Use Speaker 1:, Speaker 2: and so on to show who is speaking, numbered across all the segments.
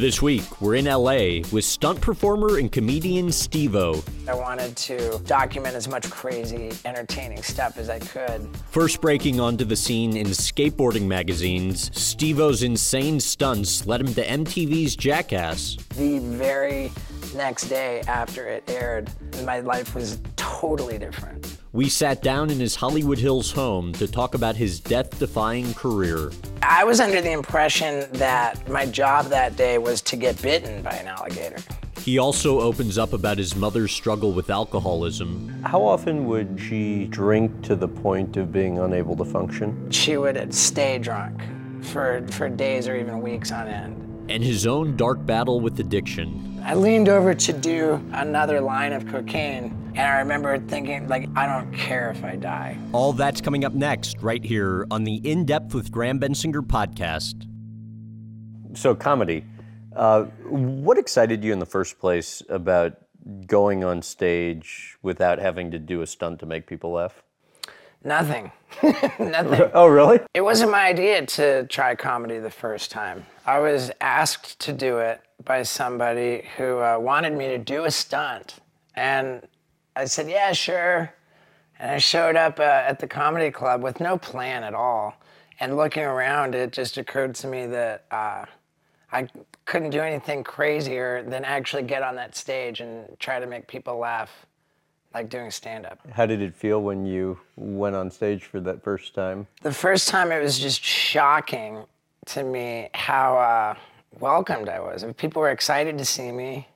Speaker 1: This week, we're in LA with stunt performer and comedian Steve-O.
Speaker 2: I wanted to document as much crazy, entertaining stuff as I could.
Speaker 1: First breaking onto the scene in skateboarding magazines, Steve-O's insane stunts led him to MTV's Jackass.
Speaker 2: The very next day after it aired, my life was totally different.
Speaker 1: We sat down in his Hollywood Hills home to talk about his death defying career.
Speaker 2: I was under the impression that my job that day was to get bitten by an alligator.
Speaker 1: He also opens up about his mother's struggle with alcoholism.
Speaker 3: How often would she drink to the point of being unable to function?
Speaker 2: She would stay drunk for, for days or even weeks on end.
Speaker 1: And his own dark battle with addiction.
Speaker 2: I leaned over to do another line of cocaine, and I remember thinking, like, I don't care if I die.
Speaker 1: All that's coming up next, right here on the In Depth with Graham Bensinger podcast.
Speaker 3: So, comedy. Uh, what excited you in the first place about going on stage without having to do a stunt to make people laugh?
Speaker 2: Nothing. Nothing.
Speaker 3: Oh, really?
Speaker 2: It wasn't my idea to try comedy the first time. I was asked to do it by somebody who uh, wanted me to do a stunt. And I said, yeah, sure. And I showed up uh, at the comedy club with no plan at all. And looking around, it just occurred to me that uh, I couldn't do anything crazier than actually get on that stage and try to make people laugh like doing stand up.
Speaker 3: How did it feel when you went on stage for that first time?
Speaker 2: The first time it was just shocking to me how uh, welcomed I was. People were excited to see me.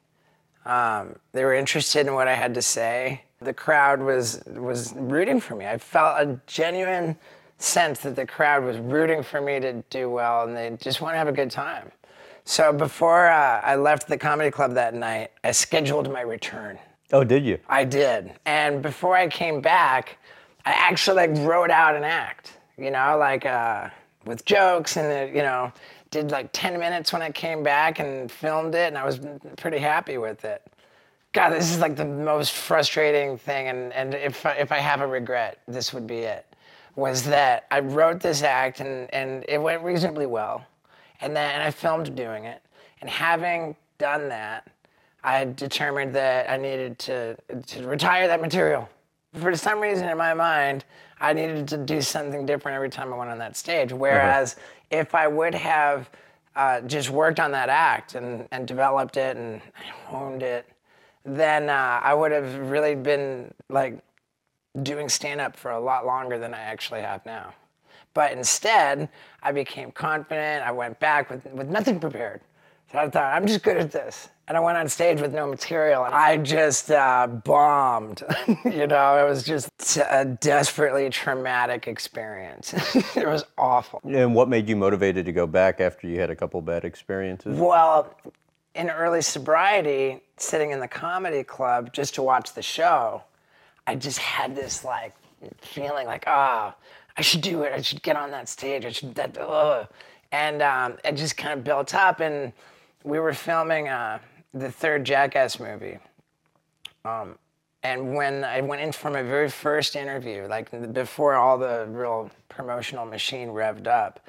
Speaker 2: Um, they were interested in what I had to say. The crowd was was rooting for me. I felt a genuine sense that the crowd was rooting for me to do well, and they just want to have a good time. So before uh, I left the comedy club that night, I scheduled my return.
Speaker 3: Oh, did you?
Speaker 2: I did. And before I came back, I actually like wrote out an act. You know, like uh, with jokes and uh, you know did like 10 minutes when I came back and filmed it, and I was pretty happy with it. God, this is like the most frustrating thing, and, and if, I, if I have a regret, this would be it. Was that I wrote this act and, and it went reasonably well, and then and I filmed doing it. And having done that, I determined that I needed to, to retire that material. For some reason in my mind, I needed to do something different every time I went on that stage. Whereas uh-huh. if I would have uh, just worked on that act and, and developed it and honed it, then uh, I would have really been like doing stand up for a lot longer than I actually have now. But instead, I became confident. I went back with, with nothing prepared. So I thought, I'm just good at this and I went on stage with no material, and I just uh, bombed. you know, it was just a desperately traumatic experience. it was awful.
Speaker 3: And what made you motivated to go back after you had a couple bad experiences?
Speaker 2: Well, in early sobriety, sitting in the comedy club just to watch the show, I just had this like feeling like, ah, oh, I should do it. I should get on that stage. I should that. Ugh. And um, it just kind of built up, and we were filming. Uh, the third Jackass movie. Um, and when I went in for my very first interview, like before all the real promotional machine revved up,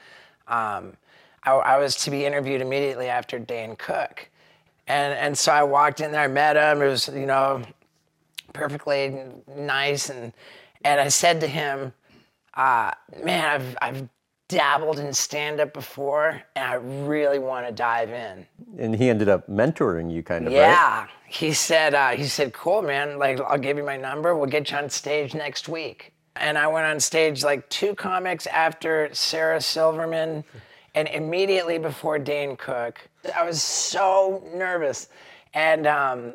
Speaker 2: um, I, I, was to be interviewed immediately after Dane Cook. And, and so I walked in there, I met him, it was, you know, perfectly nice. And, and I said to him, uh, man, I've, I've dabbled in stand up before and I really want to dive in.
Speaker 3: And he ended up mentoring you kind of,
Speaker 2: yeah.
Speaker 3: Right?
Speaker 2: He said uh, he said, "Cool, man. Like I'll give you my number. We'll get you on stage next week." And I went on stage like two comics after Sarah Silverman and immediately before Dane Cook. I was so nervous. And um,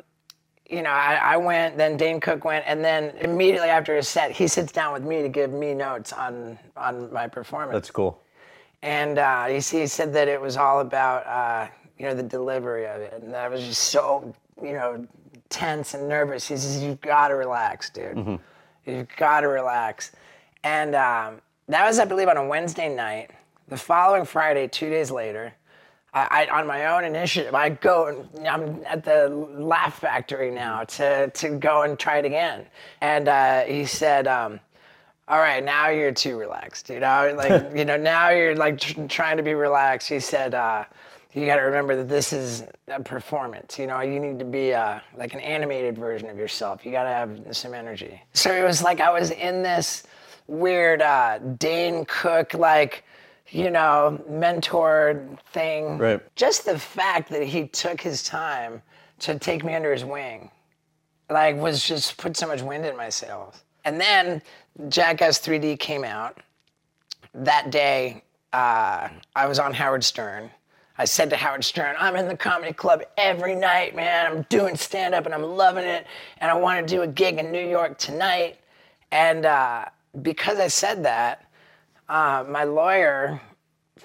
Speaker 2: you know, I, I, went, then Dane Cook went, and then immediately after his set, he sits down with me to give me notes on on my performance.
Speaker 3: That's cool.
Speaker 2: And uh, he, he said that it was all about, uh, you know, the delivery of it, and I was just so, you know, tense and nervous. He says, "You've got to relax, dude. Mm-hmm. You've got to relax." And um, that was, I believe, on a Wednesday night. The following Friday, two days later, I, I, on my own initiative, I go and I'm at the Laugh Factory now to, to go and try it again. And uh, he said, um, all right, now you're too relaxed, you know, like, you know, now you're like tr- trying to be relaxed. He said, uh, you got to remember that this is a performance. You know, you need to be uh, like an animated version of yourself. You got to have some energy. So it was like I was in this weird uh, Dane Cook like you know, mentor thing.
Speaker 3: Right.
Speaker 2: Just the fact that he took his time to take me under his wing, like, was just put so much wind in my sails. And then Jackass 3D came out. That day, uh, I was on Howard Stern. I said to Howard Stern, I'm in the comedy club every night, man. I'm doing stand up and I'm loving it. And I want to do a gig in New York tonight. And uh, because I said that, uh, my lawyer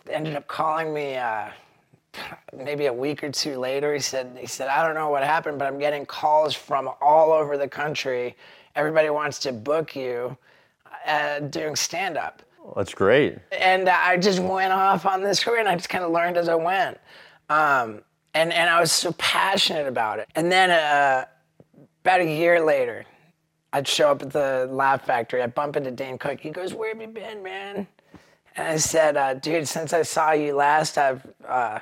Speaker 2: ended up calling me uh, maybe a week or two later. He said, he said, I don't know what happened, but I'm getting calls from all over the country. Everybody wants to book you uh, doing stand up.
Speaker 3: That's great.
Speaker 2: And I just went off on this career and I just kind of learned as I went. Um, and, and I was so passionate about it. And then uh, about a year later, I'd show up at the Laugh Factory. I bump into Dane Cook. He goes, Where have you been, man? And I said, uh, dude, since I saw you last, I've uh,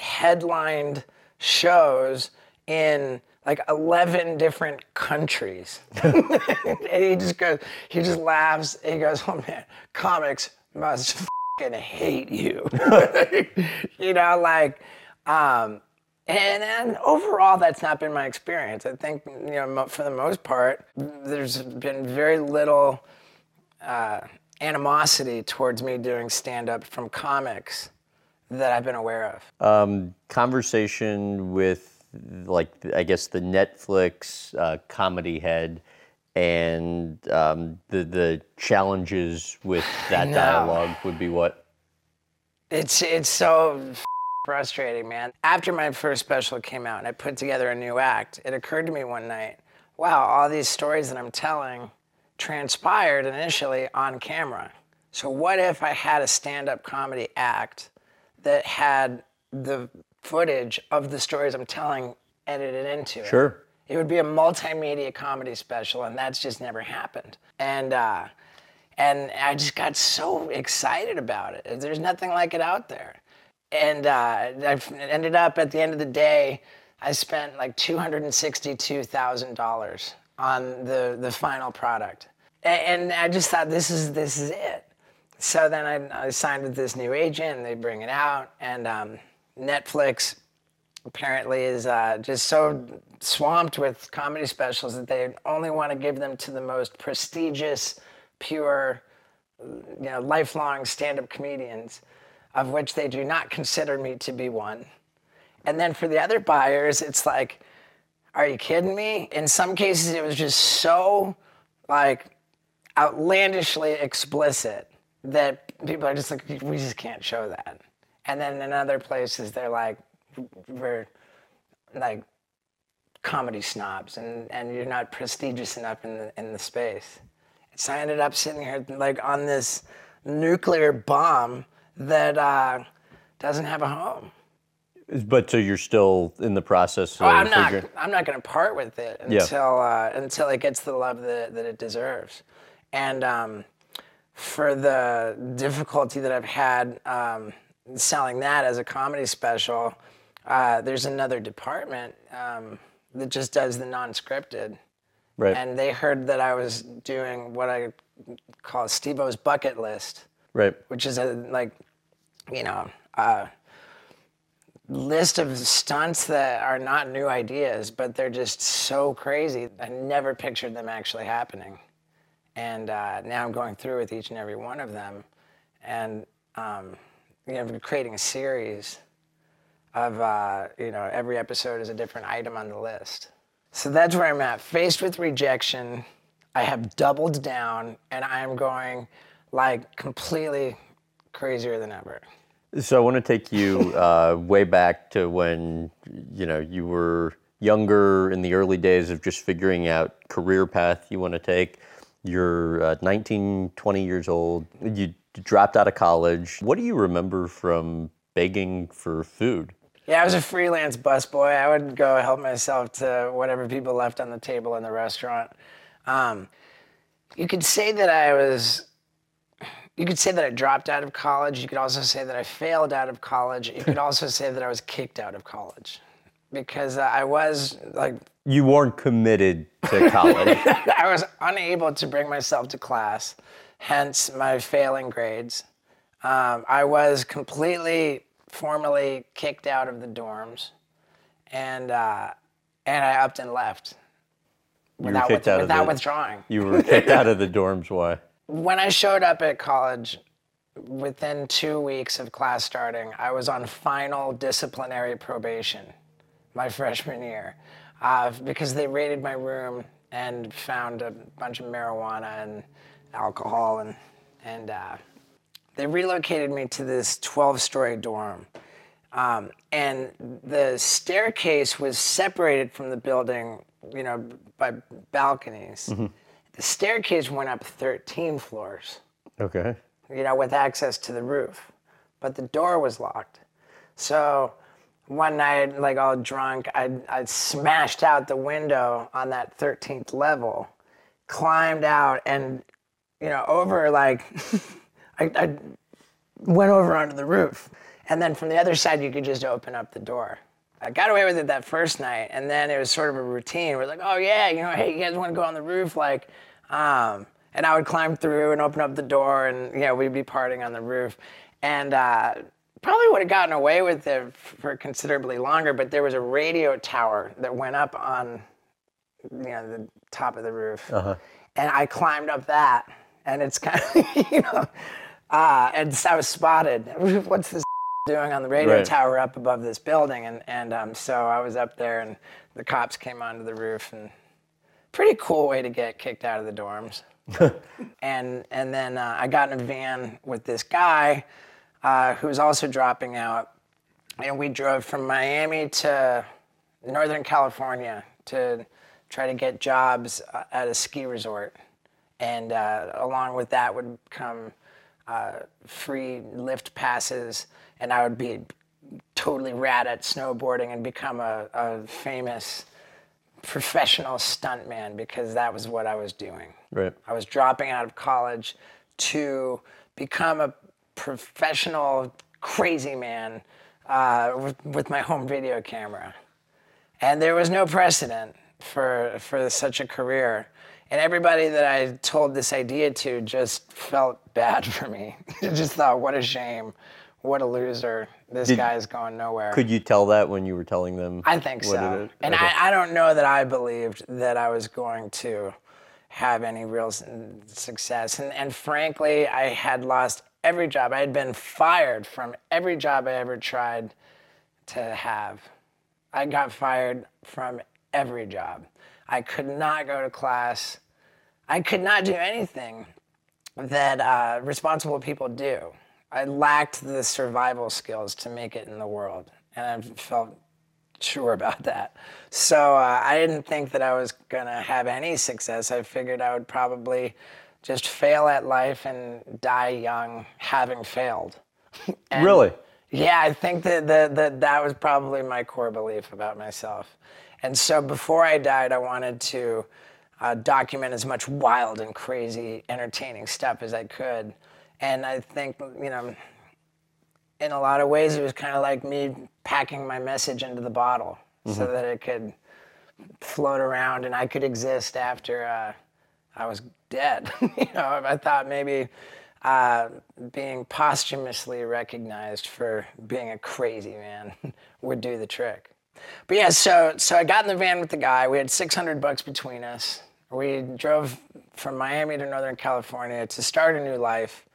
Speaker 2: headlined shows in like 11 different countries. and he just goes, he just laughs. He goes, oh man, comics must fucking hate you. you know, like, um, and, and overall, that's not been my experience. I think, you know, for the most part, there's been very little uh, animosity towards me doing stand up from comics that I've been aware of.
Speaker 3: Um, conversation with, like, I guess the Netflix uh, comedy head and um, the the challenges with that
Speaker 2: know.
Speaker 3: dialogue would be what?
Speaker 2: It's it's so frustrating, man. After my first special came out and I put together a new act, it occurred to me one night, wow, all these stories that I'm telling transpired initially on camera. So what if I had a stand-up comedy act that had the footage of the stories I'm telling edited into it?
Speaker 3: Sure.
Speaker 2: It would be a multimedia comedy special, and that's just never happened. And uh, and I just got so excited about it. There's nothing like it out there. And uh, I ended up at the end of the day, I spent like two hundred and sixty-two thousand dollars on the the final product, and, and I just thought this is this is it. So then I, I signed with this new agent, and they bring it out, and um, Netflix apparently is uh, just so swamped with comedy specials that they only want to give them to the most prestigious, pure, you know, lifelong stand-up comedians, of which they do not consider me to be one. And then for the other buyers, it's like, are you kidding me? In some cases, it was just so like outlandishly explicit that people are just like, we just can't show that. And then in other places, they're like, we're like comedy snobs and, and you're not prestigious enough in the, in the space. So I ended up sitting here like on this nuclear bomb that uh, doesn't have a home.
Speaker 3: But so you're still in the process of
Speaker 2: Oh, I'm not.
Speaker 3: figuring-
Speaker 2: I'm not going to part with it
Speaker 3: Yeah.
Speaker 2: until uh, until it gets the love that, that it deserves. And um, for the difficulty that I've had um, selling that as a comedy special, uh, there's another department um, that just does the non-scripted.
Speaker 3: Right.
Speaker 2: And they heard that I was doing what I call Steve-O's bucket list
Speaker 3: right.
Speaker 2: which is a like, you know, a list of stunts that are not new ideas, but they're just so crazy. I never pictured them actually happening, and uh, now I'm going through with each and every one of them, and um, you know, creating a series of uh, you know every episode is a different item on the list. So that's where I'm at. Faced with rejection, I have doubled down, and I am going like completely crazier than ever.
Speaker 3: So I want to take you uh, way back to when you know you were younger in the early days of just figuring out career path you want to take. You're uh, 19, 20 years old. You dropped out of college. What do you remember from begging for food?
Speaker 2: Yeah, I was a freelance busboy. I would go help myself to whatever people left on the table in the restaurant. Um, you could say that I was, you could say that I dropped out of college. You could also say that I failed out of college. You could also say that I was kicked out of college because uh, I was like
Speaker 3: You weren't committed to college.
Speaker 2: I was unable to bring myself to class, hence my failing grades. Um, I was completely formally kicked out of the dorms, and uh, and I upped and left
Speaker 3: You were
Speaker 2: without,
Speaker 3: kicked
Speaker 2: with-
Speaker 3: out of
Speaker 2: without
Speaker 3: the-
Speaker 2: withdrawing.
Speaker 3: you were kicked out of the dorms. Why?
Speaker 2: When I showed up at college, within two weeks of class starting, I was on final disciplinary probation my freshman year uh, because they raided my room and found a bunch of marijuana and alcohol and and uh, they relocated me to this 12-story dorm. Um, and the staircase was separated from the building you know by balconies the staircase went up 13 floors
Speaker 3: Okay.
Speaker 2: you know, with access to the roof. But the door was locked. So one night, like all drunk, I, I smashed out the window on that 13th level, climbed out, and, you know, over like, I, I went over onto the roof. And then from the other side, you could just open up the door. I got away with it that first night, and then it was sort of a routine. We're like, oh yeah, you know, hey, you guys want to go on the roof? Like, um, and I would climb through and open up the door, and yeah, we'd be partying on the roof, and uh, probably would have gotten away with it for considerably longer. But there was a radio tower that went up on, you know, the top of the roof, and I climbed up that, and it's kind of, you know, uh, and I was spotted. What's this doing on the radio
Speaker 3: Right.
Speaker 2: tower up above this building? And and um, so I was up there, and the cops came onto the roof, and pretty cool way to get kicked out of the dorms. and and then uh, I got in a van with this guy uh, who was also dropping out, and we drove from Miami to Northern California to try to get jobs uh, at a ski resort, and uh, along with that would come uh, free lift passes, and I would be totally rad at snowboarding and become a, a famous professional stuntman because that was what I was doing.
Speaker 3: Right.
Speaker 2: I was dropping out of college to become a professional crazy man uh, with, with my home video camera. And there was no precedent for, for such a career. And everybody that I told this idea to just felt bad for me. just thought, what a shame. What a loser. This
Speaker 3: Did-
Speaker 2: guy's going nowhere.
Speaker 3: Could you tell that when you were telling them?
Speaker 2: I think so. And
Speaker 3: Okay.
Speaker 2: I, I don't know that I believed that I was going to have any real success. And, and frankly, I had lost every job. I had been fired from every job I ever tried to have. I got fired from every job. I could not go to class. I could not do anything that uh, responsible people do. I lacked the survival skills to make it in the world, and I felt sure about that. So uh, I didn't think that I was gonna have any success. I figured I would probably just fail at life and die young, having failed.
Speaker 3: Really?
Speaker 2: yeah, I think that, that, that that was probably my core belief about myself. And so before I died, I wanted to uh, document as much wild and crazy, entertaining stuff as I could. And I think, you know, in a lot of ways, it was kind of like me packing my message into the bottle so that it could float around and I could exist after uh, I was dead. you know, I thought maybe uh, being posthumously recognized for being a crazy man would do the trick. But yeah, so so I got in the van with the guy. We had 600 bucks between us. We drove from Miami to Northern California to start a new life.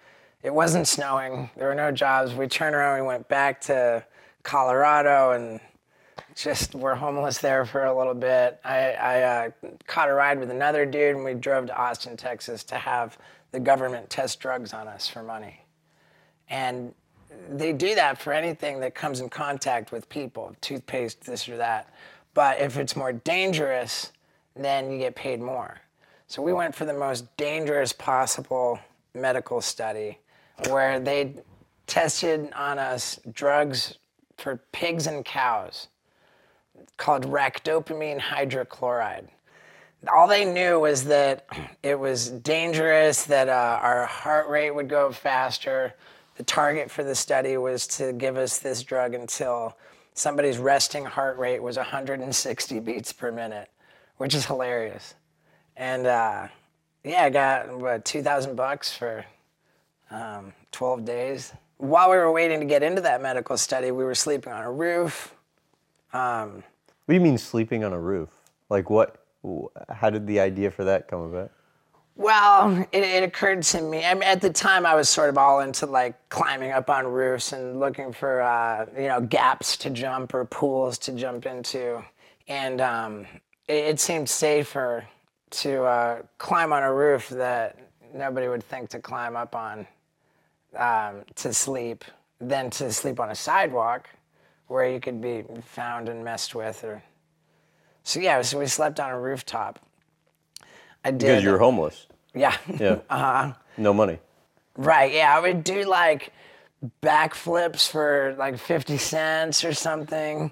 Speaker 2: It wasn't snowing. There were no jobs. We turned around. We went back to Colorado and just were homeless there for a little bit. I, I uh, caught a ride with another dude, and we drove to Austin, Texas, to have the government test drugs on us for money. And they do that for anything that comes in contact with people, toothpaste, this or that. But if it's more dangerous, then you get paid more. So we went for the most dangerous possible medical study where they tested on us drugs for pigs and cows called ractopamine hydrochloride. all they knew was that it was dangerous, that uh, our heart rate would go faster. The target for the study was to give us this drug until somebody's resting heart rate was 160 beats per minute, which is hilarious. And uh, yeah, I got what 2,000 bucks for um, 12 days. While we were waiting to get into that medical study, we were sleeping on a roof.
Speaker 3: What do you mean sleeping on a roof? Like what? How did the idea for that come about?
Speaker 2: Well, it, it occurred to me. I mean, at the time, I was sort of all into like climbing up on roofs and looking for uh, you know gaps to jump or pools to jump into, and um, it, it seemed safer to uh, climb on a roof that nobody would think to climb up on um, to sleep than to sleep on a sidewalk where you could be found and messed with. Or so yeah, so we slept on a rooftop. I did.
Speaker 3: Because you're homeless.
Speaker 2: Yeah.
Speaker 3: Yeah.
Speaker 2: Uh-huh.
Speaker 3: No money.
Speaker 2: Right. Yeah. I would do like backflips for like 50 cents or something.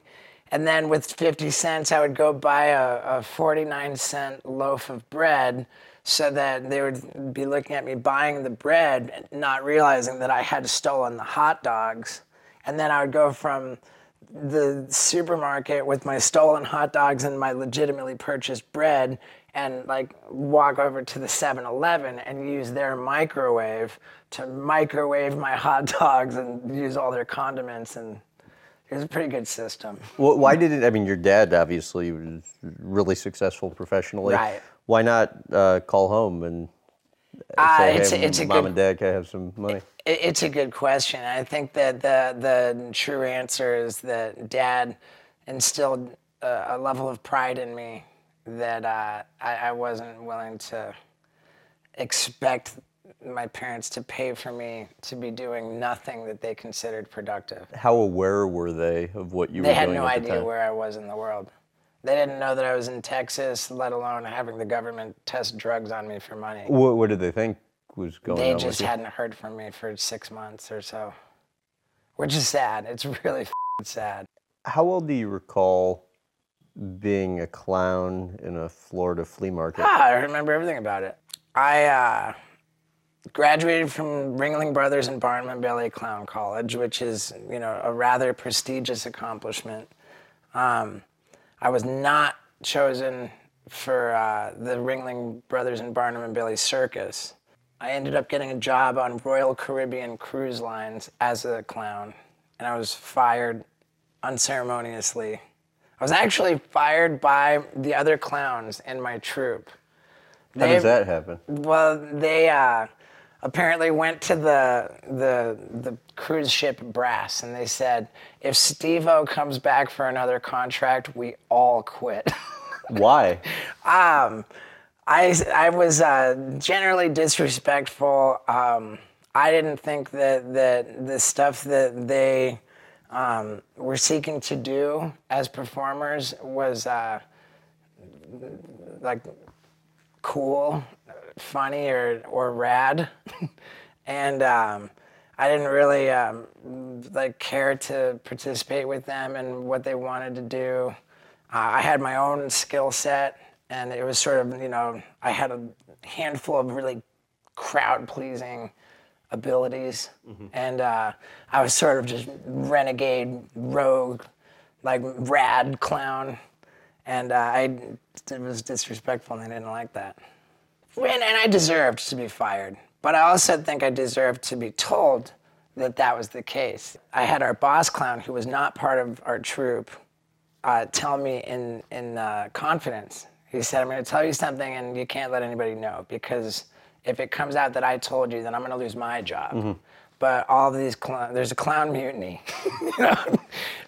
Speaker 2: And then with 50 cents, I would go buy a, a 49 cent loaf of bread so that they would be looking at me buying the bread, not realizing that I had stolen the hot dogs. And then I would go from the supermarket with my stolen hot dogs and my legitimately purchased bread and like walk over to the 7-Eleven and use their microwave to microwave my hot dogs and use all their condiments and it was a pretty good system.
Speaker 3: Well, why did it? I mean, your dad obviously was really successful professionally.
Speaker 2: Right.
Speaker 3: Why not uh, call home and
Speaker 2: Uh,
Speaker 3: say,
Speaker 2: it's,
Speaker 3: hey,
Speaker 2: a, it's
Speaker 3: mom
Speaker 2: good
Speaker 3: and dad, can I have some money?
Speaker 2: It- It's a good question. I think that the the true answer is that Dad instilled a, a level of pride in me that uh, I, I wasn't willing to expect my parents to pay for me to be doing nothing that they considered productive.
Speaker 3: How aware were they of what you
Speaker 2: They
Speaker 3: were
Speaker 2: had
Speaker 3: doing
Speaker 2: no
Speaker 3: at the
Speaker 2: idea
Speaker 3: time?
Speaker 2: where I was in the world. They didn't know that I was in Texas, let alone having the government test drugs on me for money.
Speaker 3: What, what did they think was going
Speaker 2: They
Speaker 3: on? They just
Speaker 2: hadn't heard from me for six months or so, which is sad. It's really sad.
Speaker 3: How well do you recall being a clown in a Florida flea market?
Speaker 2: Ah, I remember everything about it. I uh, graduated from Ringling Brothers and Barnum and Bailey Clown College, which is you know a rather prestigious accomplishment. Um, I was not chosen for uh, the Ringling Brothers and Barnum and Bailey Circus. I ended up getting a job on Royal Caribbean Cruise Lines as a clown, and I was fired unceremoniously. I was actually fired by the other clowns in my troupe.
Speaker 3: How
Speaker 2: They-
Speaker 3: does that happen?
Speaker 2: Well, they uh, apparently went to the, the the cruise ship brass and they said, if Steve-O comes back for another contract, we all quit.
Speaker 3: Why?
Speaker 2: um, I, I was uh, generally disrespectful. Um, I didn't think that, that the stuff that they um, were seeking to do as performers was uh, like cool, funny, or, or rad. and um, I didn't really um, like care to participate with them and what they wanted to do. Uh, I had my own skill set, and it was sort of you know I had a handful of really crowd pleasing abilities, and uh, I was sort of just renegade, rogue, like rad clown, and uh, I it was disrespectful, and I didn't like that. And, and I deserved to be fired, but I also think I deserved to be told that that was the case. I had our boss clown, who was not part of our troupe, uh, tell me in in uh, confidence. He said, "I'm going to tell you something, and you can't let anybody know because if it comes out that I told you, then I'm going to lose my job." But all these clown, there's a clown mutiny, you know,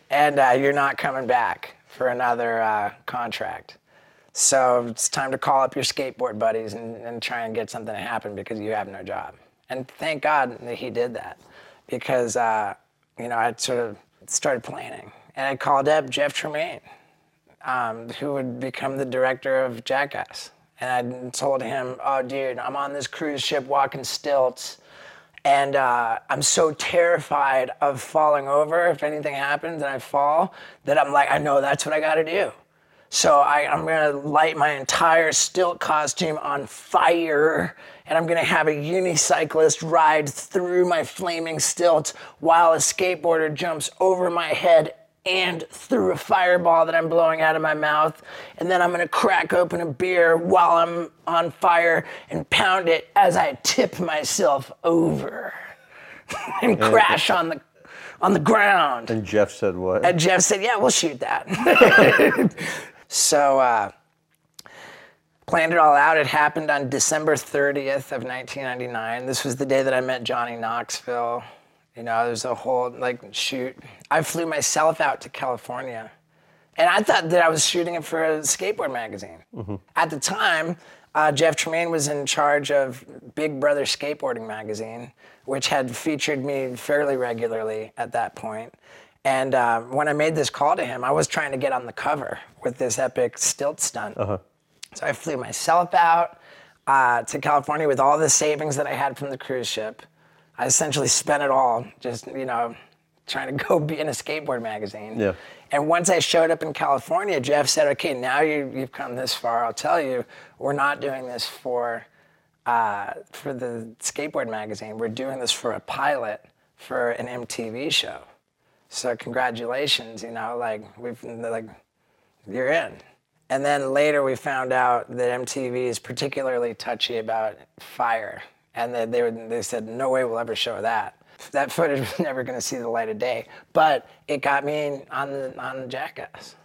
Speaker 2: and uh, you're not coming back for another uh, contract. So it's time to call up your skateboard buddies and, and try and get something to happen because you have no job. And thank God that he did that because, uh, you know, I sort of started planning. And I called up Jeff Tremaine, um, who would become the director of Jackass. And I told him, oh, dude, I'm on this cruise ship walking stilts. And uh, I'm so terrified of falling over if anything happens and I fall that I'm like, I know that's what I got to do. So I, I'm gonna light my entire stilt costume on fire, and I'm gonna have a unicyclist ride through my flaming stilts while a skateboarder jumps over my head and through a fireball that I'm blowing out of my mouth. And then I'm gonna crack open a beer while I'm on fire and pound it as I tip myself over and crash on the on the ground.
Speaker 3: And Jeff said what?
Speaker 2: And Jeff said, "Yeah, we'll shoot that." so uh, planned it all out. It happened on December 30th of 1999. This was the day that I met Johnny Knoxville. You know, there's a whole like shoot. I flew myself out to California, and I thought that I was shooting it for a skateboard magazine. At the time, uh, Jeff Tremaine was in charge of Big Brother Skateboarding magazine, which had featured me fairly regularly at that point. And uh, when I made this call to him, I was trying to get on the cover with this epic stilt stunt. So I flew myself out uh, to California with all the savings that I had from the cruise ship. I essentially spent it all just, you know, trying to go be in a skateboard magazine.
Speaker 3: Yeah.
Speaker 2: And once I showed up in California, Jeff said, okay, now you, you've come this far, I'll tell you, we're not doing this for, uh, for the skateboard magazine. We're doing this for a pilot for an MTV show. So congratulations, you know, like we've like you're in. And then later we found out that MTV is particularly touchy about fire, and that they they said no way we'll ever show that. That footage was never going to see the light of day, but it got me on the on Jackass,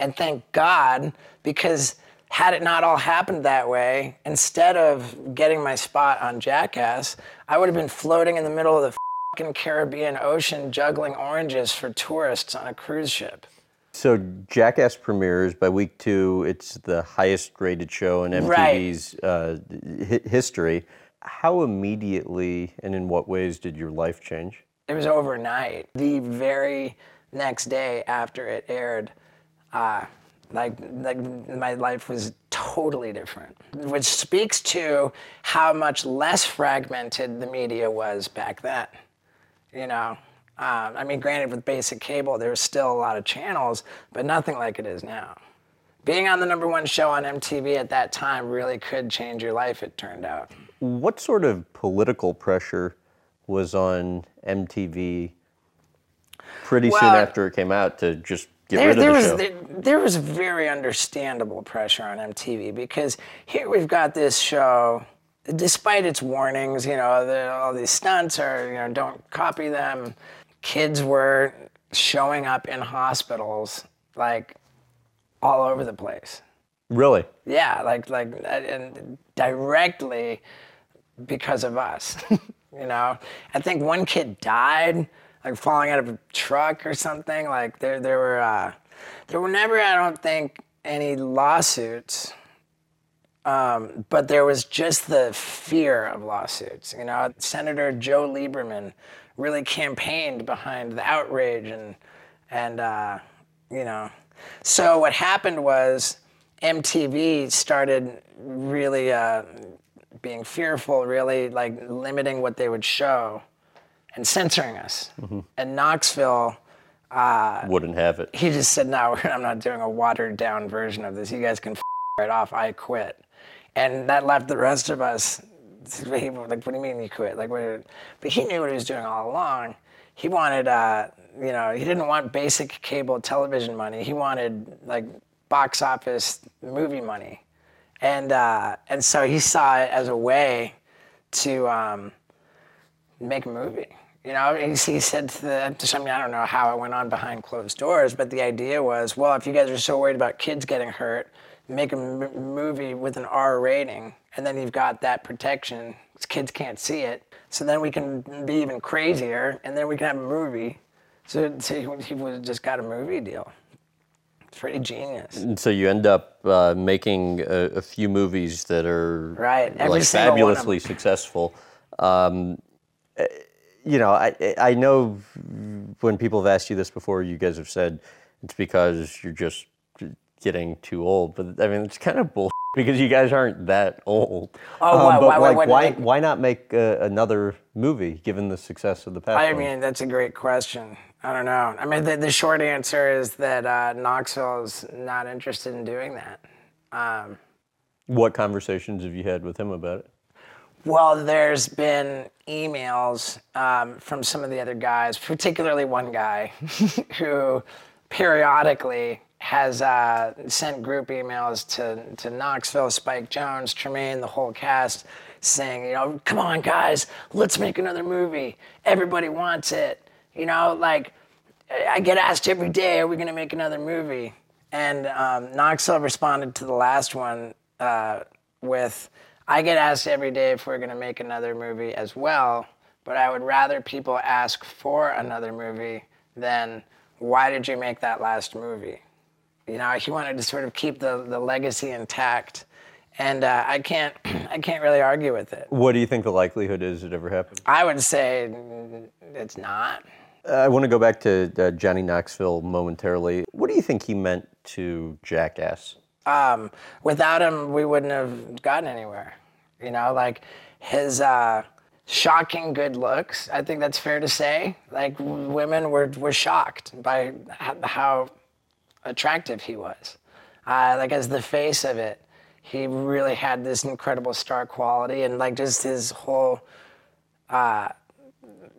Speaker 2: and thank God because had it not all happened that way, instead of getting my spot on Jackass, I would have been floating in the middle of the Caribbean Ocean juggling oranges for tourists on a cruise ship.
Speaker 3: So Jackass premieres by week two. It's the highest rated show in
Speaker 2: Right.
Speaker 3: MTV's uh, hi- history. How immediately and in what ways did your life change?
Speaker 2: It was overnight. The very next day after it aired, uh, like like my life was totally different, which speaks to how much less fragmented the media was back then. You know, um, I mean, granted, with basic cable, there's still a lot of channels, but nothing like it is now. Being on the number one show on MTV at that time really could change your life. It turned out.
Speaker 3: What sort of political pressure was on MTV pretty soon after it came out to just get
Speaker 2: there,
Speaker 3: rid of
Speaker 2: there
Speaker 3: the
Speaker 2: was
Speaker 3: show?
Speaker 2: there, there was very understandable pressure on MTV because here we've got this show, despite its warnings, you know, the, all these stunts are, you know, don't copy them. Kids were showing up in hospitals like all over the place.
Speaker 3: really?
Speaker 2: Yeah, like like and directly because of us. you know, I think one kid died, like falling out of a truck or something. Like there there were uh, there were never, I don't think, any lawsuits. Um, but there was just the fear of lawsuits. You know, Senator Joe Lieberman really campaigned behind the outrage and and uh, you know, so what happened was MTV started really uh, being fearful, really like limiting what they would show and censoring us. And Knoxville,
Speaker 3: Wouldn't have it.
Speaker 2: he just said, "No, I'm not doing a watered down version of this. You guys can f- right off. I quit." And that left the rest of us like, "What do you mean you quit?" Like, what? But he knew what he was doing all along. He wanted, uh, you know, he didn't want basic cable television money. He wanted like box office movie money, and uh, and so he saw it as a way to um, make a movie. You know, he, he said to the, to somebody, I don't know how it went on behind closed doors, but the idea was, well, if you guys are so worried about kids getting hurt, make a m- movie with an R rating, and then you've got that protection. Kids can't see it. So then we can be even crazier, and then we can have a movie. So, so he, would just got a movie deal. It's pretty genius.
Speaker 3: And so you end up uh, making a, a few movies that are
Speaker 2: Right, every
Speaker 3: like
Speaker 2: single one of 'em.
Speaker 3: fabulously successful. Um, eh, you know, I I know when people have asked you this before, you guys have said it's because you're just getting too old. But I mean, it's kind of bull because you guys aren't that old.
Speaker 2: Oh, why-
Speaker 3: but
Speaker 2: why- why
Speaker 3: like,
Speaker 2: wouldn't
Speaker 3: why, why not make uh, another movie given the success of the past
Speaker 2: I
Speaker 3: one?
Speaker 2: mean, that's a great question. I don't know. I mean, the, the short answer is that uh, Knoxville is not interested in doing that. Um,
Speaker 3: what conversations have you had with him about it?
Speaker 2: Well, there's been emails um, from some of the other guys, particularly one guy who periodically has uh, sent group emails to, to Knoxville, Spike Jonze, Tremaine, the whole cast, saying, you know, come on, guys, let's make another movie. Everybody wants it. You know, like, I get asked every day, are we going to make another movie? And um, Knoxville responded to the last one uh, with, I get asked every day if we're going to make another movie as well, but I would rather people ask for another movie than why did you make that last movie? You know, he wanted to sort of keep the, the legacy intact. And uh, I can't, I can't really argue with it.
Speaker 3: What do you think the likelihood is it ever happened?
Speaker 2: I would say it's not.
Speaker 3: I want to go back to uh, Johnny Knoxville momentarily. What do you think he meant to Jackass?
Speaker 2: um, without him, we wouldn't have gotten anywhere. You know, like his uh, shocking good looks. I think that's fair to say. Like w- women were were shocked by how attractive he was. Uh, like as the face of it, he really had this incredible star quality, and like just his whole. Uh,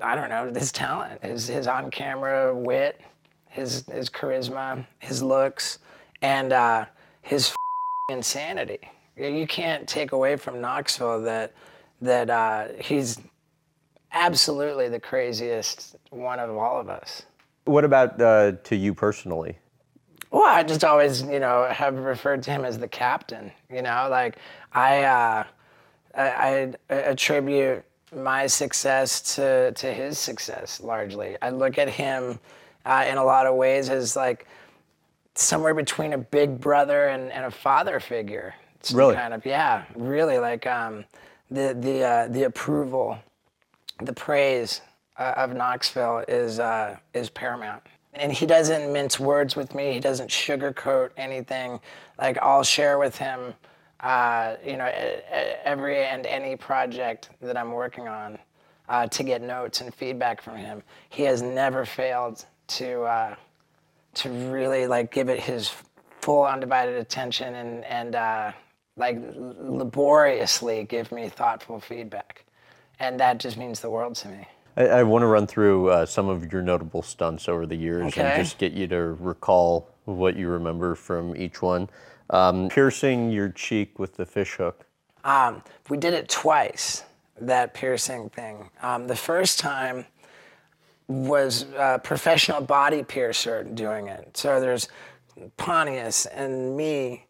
Speaker 2: I don't know his talent, his his on camera wit, his his charisma, his looks, and uh, his insanity. You you can't take away from Knoxville that that uh, he's absolutely the craziest one of all of us.
Speaker 3: What about uh, to you personally?
Speaker 2: Well, I just always, you know, have referred to him as the captain. You know, like I, uh, I, I attribute my success to to his success largely. I look at him uh, in a lot of ways as like somewhere between a big brother and, and a father figure. It's
Speaker 3: Really?
Speaker 2: Kind of, yeah, really like um, the the uh, the approval, the praise uh, of Knoxville is uh, is paramount. And he doesn't mince words with me. He doesn't sugarcoat anything. Like I'll share with him, uh, you know, every and any project that I'm working on uh, to get notes and feedback from him. He has never failed to uh, to really like give it his full undivided attention and and uh, like laboriously give me thoughtful feedback, and that just means the world to me.
Speaker 3: I, I want to run through uh, some of your notable stunts over the years
Speaker 2: Okay.
Speaker 3: and just get you to recall what you remember from each one. Um, piercing your cheek with the fish hook.
Speaker 2: Um, we did it twice, that piercing thing. Um, the first time was a professional body piercer doing it. So there's Pontius and me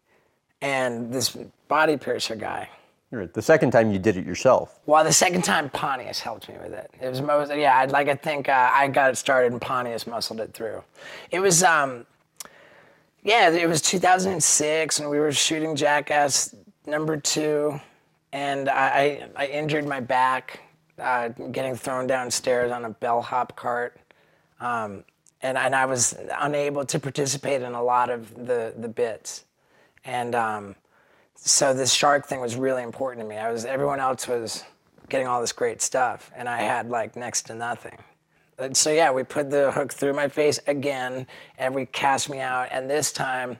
Speaker 2: and this body piercer guy.
Speaker 3: The second time you did it yourself.
Speaker 2: Well, the second time Pontius helped me with it. It was most yeah. I'd like to think uh, I got it started and Pontius muscled it through. It was um, yeah. It was 2006 and we were shooting Jackass number two, and I I, I injured my back uh, getting thrown downstairs on a bellhop cart. Um, and, and I was unable to participate in a lot of the, the bits. And um, so this shark thing was really important to me. I was everyone else was getting all this great stuff, and I had like next to nothing. And so yeah, we put the hook through my face again, and we cast me out. And this time,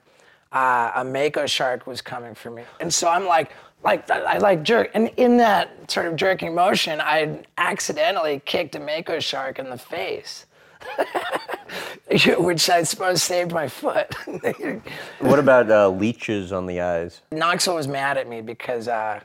Speaker 2: uh, a mako shark was coming for me, and so I'm like, like I like jerk, and in that sort of jerking motion, I accidentally kicked a mako shark in the face. Which I suppose saved my foot.
Speaker 3: What about uh, leeches on the eyes?
Speaker 2: Knoxville was mad at me because uh,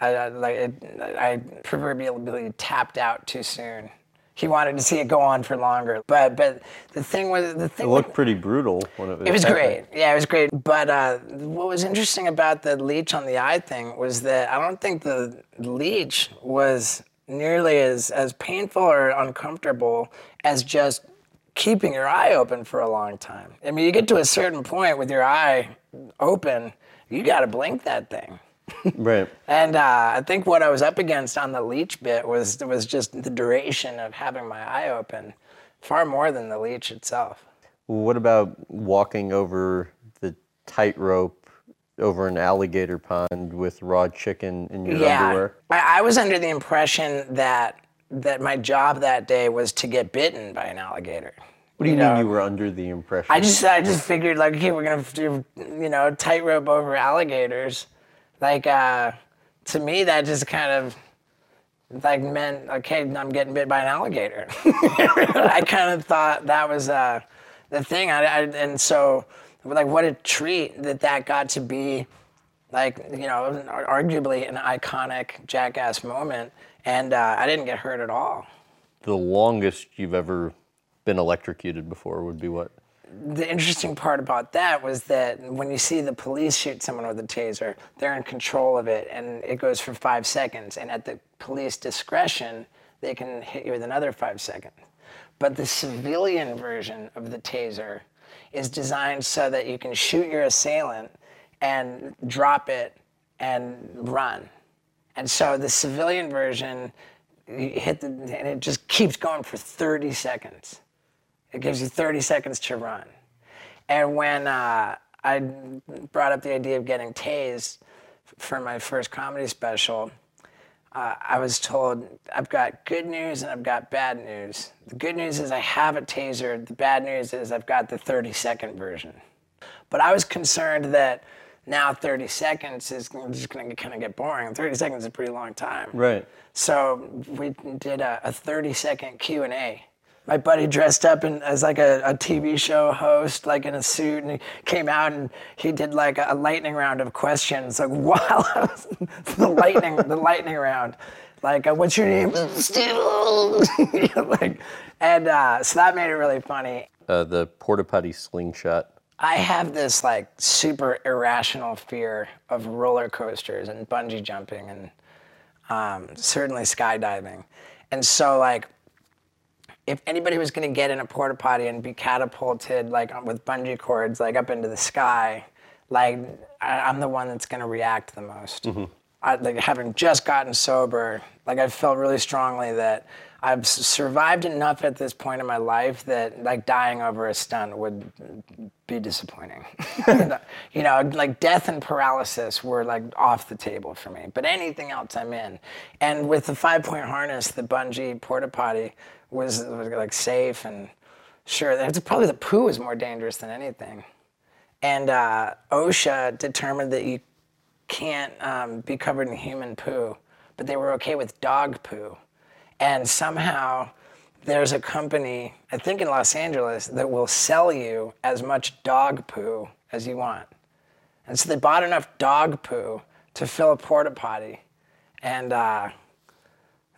Speaker 2: I, I like it, I proverbially tapped out too soon. He wanted to see it go on for longer, but but the thing was the thing.
Speaker 3: It looked pretty brutal when it was.
Speaker 2: It was
Speaker 3: happening.
Speaker 2: great. Yeah, it was great. But uh, what was interesting about the leech on the eye thing was that I don't think the leech was nearly as, as painful or uncomfortable as just keeping your eye open for a long time. I mean, you get to a certain point with your eye open, you got to blink that thing.
Speaker 3: Right.
Speaker 2: And uh, I think what I was up against on the leech bit was was just the duration of having my eye open, far more than the leech itself.
Speaker 3: What about walking over the tightrope over an alligator pond with raw chicken in your
Speaker 2: yeah,
Speaker 3: underwear.
Speaker 2: I, I was under the impression that that my job that day was to get bitten by an alligator.
Speaker 3: What do you,
Speaker 2: You
Speaker 3: mean
Speaker 2: know,
Speaker 3: you were under the impression?
Speaker 2: I just I just figured like okay we're gonna do you know tightrope over alligators, like uh, to me that just kind of like meant okay I'm getting bit by an alligator. I kind of thought that was uh, the thing. I, I and so like what a treat that that got to be like you know arguably an iconic jackass moment, and uh, I didn't get hurt at all.
Speaker 3: the longest you've ever been electrocuted before would be what?
Speaker 2: the interesting part about that was that when you see the police shoot someone with a taser, they're in control of it and it goes for five seconds. And at the police discretion, they can hit you with another five seconds. But the civilian version of the taser is designed so that you can shoot your assailant and drop it and run. And so the civilian version, you hit the, and it just keeps going for 30 seconds. It gives you 30 seconds to run. And when uh, I brought up the idea of getting tased for my first comedy special, uh, I was told I've got good news and I've got bad news. The good news is I have a taser. The bad news is I've got the 30 second version. But I was concerned that now 30 seconds is just going to kind of get boring. 30 seconds is a pretty long time.
Speaker 3: Right.
Speaker 2: So we did a, a 30 second Q and A. My buddy dressed up in, as like a, a TV show host, like in a suit, and he came out and he did like a, a lightning round of questions, like while I was, the lightning, the lightning round, like uh, what's your name? Steve. like, and uh, so that made it really funny.
Speaker 3: Uh, the porta potty slingshot.
Speaker 2: I have this like super irrational fear of roller coasters and bungee jumping and um, certainly skydiving. And so like if anybody was going to get in a porta potty and be catapulted like with bungee cords like up into the sky, like I, I'm the one that's going to react the most. Mm-hmm. I, like having just gotten sober, like I felt really strongly that I've survived enough at this point in my life that like dying over a stunt would be disappointing. you know, like death and paralysis were like off the table for me, but anything else I'm in. And with the five point harness, the bungee porta potty was, was like safe and sure. It's probably the poo was more dangerous than anything. And uh, OSHA determined that you can't um, be covered in human poo, but they were okay with dog poo. And somehow there's a company, I think in Los Angeles, that will sell you as much dog poo as you want. And so they bought enough dog poo to fill a porta potty. And, uh,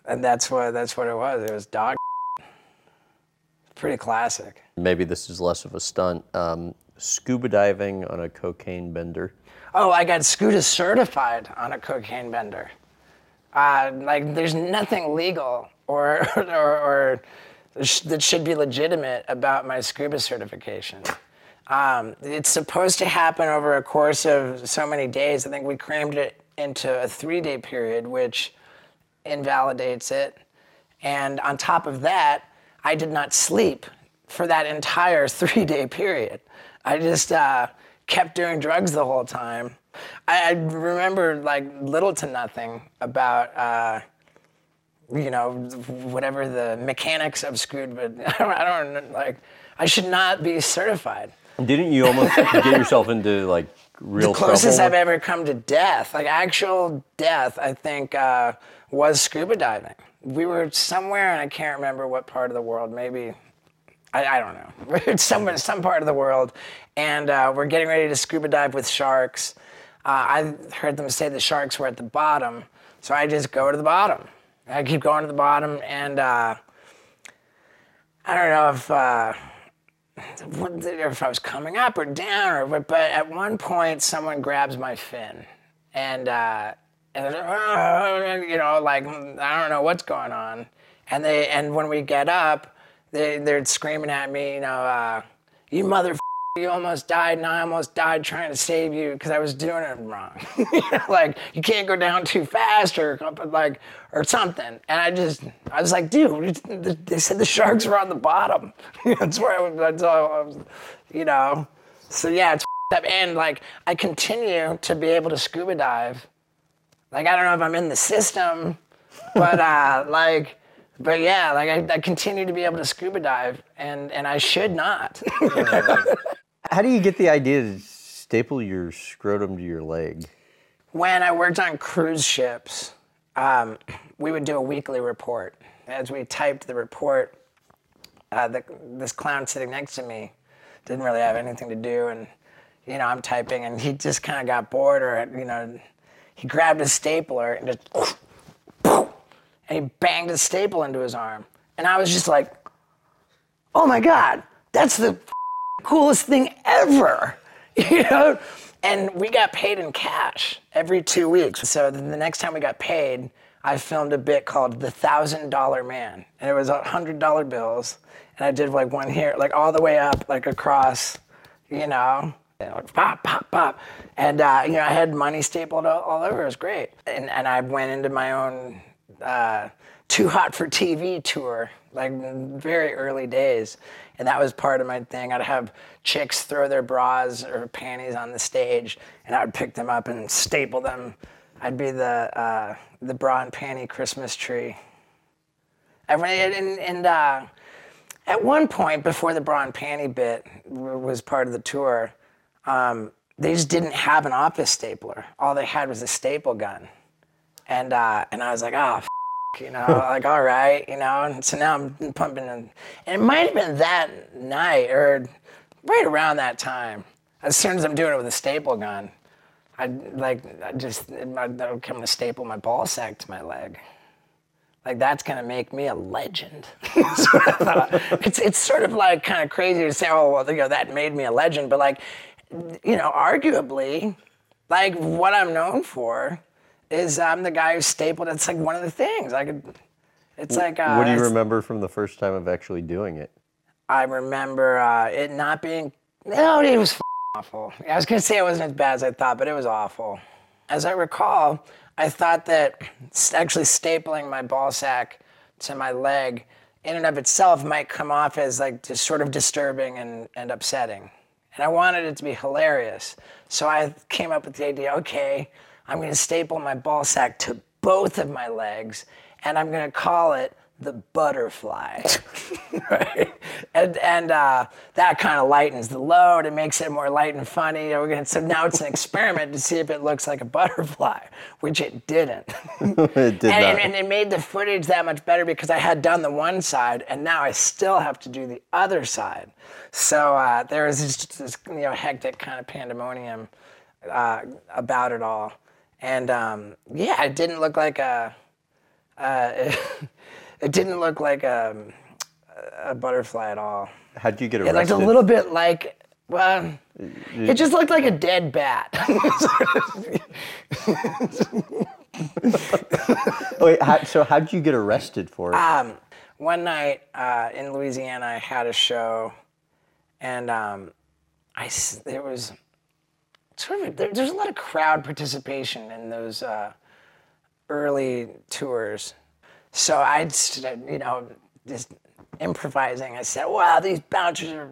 Speaker 2: and that's, what, that's what it was. It was dog. Pretty classic.
Speaker 3: Maybe this is less of a stunt. Um, scuba diving on a cocaine bender.
Speaker 2: Oh, I got scuba certified on a cocaine bender. Uh, like, there's nothing legal or, or, or that should be legitimate about my scuba certification. Um, it's supposed to happen over a course of so many days. I think we crammed it into a three day period, which invalidates it. And on top of that, I did not sleep for that entire three day period. I just uh, kept doing drugs the whole time. I, I remember like little to nothing about, uh, you know, whatever the mechanics of scuba. I don't, I don't like. I should not be certified.
Speaker 3: Didn't you almost get yourself into like real
Speaker 2: The closest I've ever come to death, like actual death, I think uh, was scuba diving. We were somewhere, and I can't remember what part of the world. Maybe I, I don't know. We're somewhere, some part of the world, and uh, we're getting ready to scuba dive with sharks. Uh, I heard them say the sharks were at the bottom, so I just go to the bottom. I keep going to the bottom, and uh, I don't know if. Uh, what- if I was coming up or down, or but, but at one point someone grabs my fin, and uh, you know like I don't know what's going on, and they and when we get up, they they're screaming at me, you know, uh, you mother. You almost died, and I almost died trying to save you because I was doing it wrong. You know, like you can't go down too fast, or like, or something. And I just, I was like, dude, they said the sharks were on the bottom. that's where I was. That's all I was, you know. So yeah, it's up. And like, I continue to be able to scuba dive. Like, I don't know if I'm in the system, but uh, like, but yeah, like I, I continue to be able to scuba dive, and and I should not.
Speaker 3: How do you get the idea to staple your scrotum to your leg?
Speaker 2: when I worked on cruise ships, um, we would do a weekly report. As we typed the report, uh, the, this clown sitting next to me didn't really have anything to do, and you know I'm typing, and he just kind of got bored, or you know, he grabbed a stapler and just, and he banged a staple into his arm, and I was just like, oh my god, that's the coolest thing ever, you know. And we got paid in cash every two weeks. So the next time we got paid, I filmed a bit called The Thousand Dollar Man. And it was hundred dollar bills. And I did like one here, like all the way up, like across, you know, pop, pop, pop. And, uh, you know, I had money stapled all, all over. It was great. And, and I went into my own uh, Too Hot for TV tour, like very early days. And that was part of my thing. I'd have chicks throw their bras or panties on the stage, and I would pick them up and staple them. I'd be the uh, the bra and panty Christmas tree. And, and, and uh, at one point, before the bra and panty bit was part of the tour, um, they just didn't have an office stapler. All they had was a staple gun, and uh, and I was like, oh. F- you know, like all right, you know, and so now I'm pumping, and, and it might have been that night or right around that time. As soon as I'm doing it with a staple gun, I like I just that'll come to staple my ball sack to my leg. Like that's gonna make me a legend. it's it's sort of like kind of crazy to say, oh well, you know, that made me a legend, but like, you know, arguably, like what I'm known for is I'm the guy who stapled. It's like one of the things. I could. It's like. Uh,
Speaker 3: what do you remember from the first time of actually doing it?
Speaker 2: I remember uh, it not being. No, it was f- awful. I was gonna say it wasn't as bad as I thought, but it was awful. As I recall, I thought that actually stapling my ball sack to my leg, in and of itself, might come off as like just sort of disturbing and, and upsetting. And I wanted it to be hilarious, so I came up with the idea. Okay, I'm gonna staple my ball sack to both of my legs, and I'm gonna call it the butterfly. right? And, and uh, that kind of lightens the load. It makes it more light and funny. And we're gonna, so now it's an experiment to see if it looks like a butterfly, which it didn't.
Speaker 3: it did
Speaker 2: and,
Speaker 3: not.
Speaker 2: and it made the footage that much better because I had done the one side and now I still have to do the other side. So uh, there was just this you know hectic kind of pandemonium uh, about it all, and um, yeah, it didn't look like a. Uh, it, didn't look like a, a butterfly at all.
Speaker 3: How'd you get arrested?
Speaker 2: It looked a little bit like well, it just looked like a dead bat.
Speaker 3: Wait, how, so how'd you get arrested for it?
Speaker 2: Um, one night uh, in Louisiana, I had a show, and um, I there was sort of there, there's a lot of crowd participation in those uh, early tours. So I'd you know just improvising. I said, "Wow, these bouncers are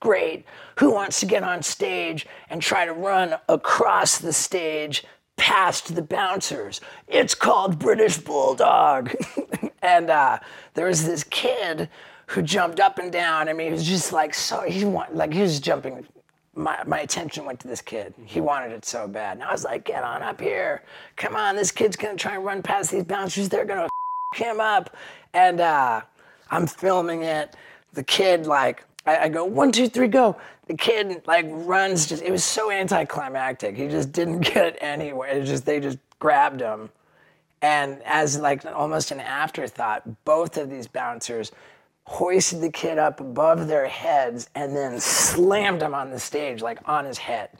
Speaker 2: great. Who wants to get on stage and try to run across the stage past the bouncers? It's called British Bulldog." and uh, there was this kid who jumped up and down. I mean, he was just like so. He want like he was jumping. My, my attention went to this kid. He wanted it so bad. And I was like, get on up here. Come on, this kid's gonna try and run past these bouncers. They're gonna him up. And uh, I'm filming it. The kid, like, I, I go, one, two, three, go. The kid, like, runs just, it was so anticlimactic. He just didn't get it anywhere. It just, they just grabbed him. And as, like, almost an afterthought, both of these bouncers hoisted the kid up above their heads and then slammed him on the stage, like, on his head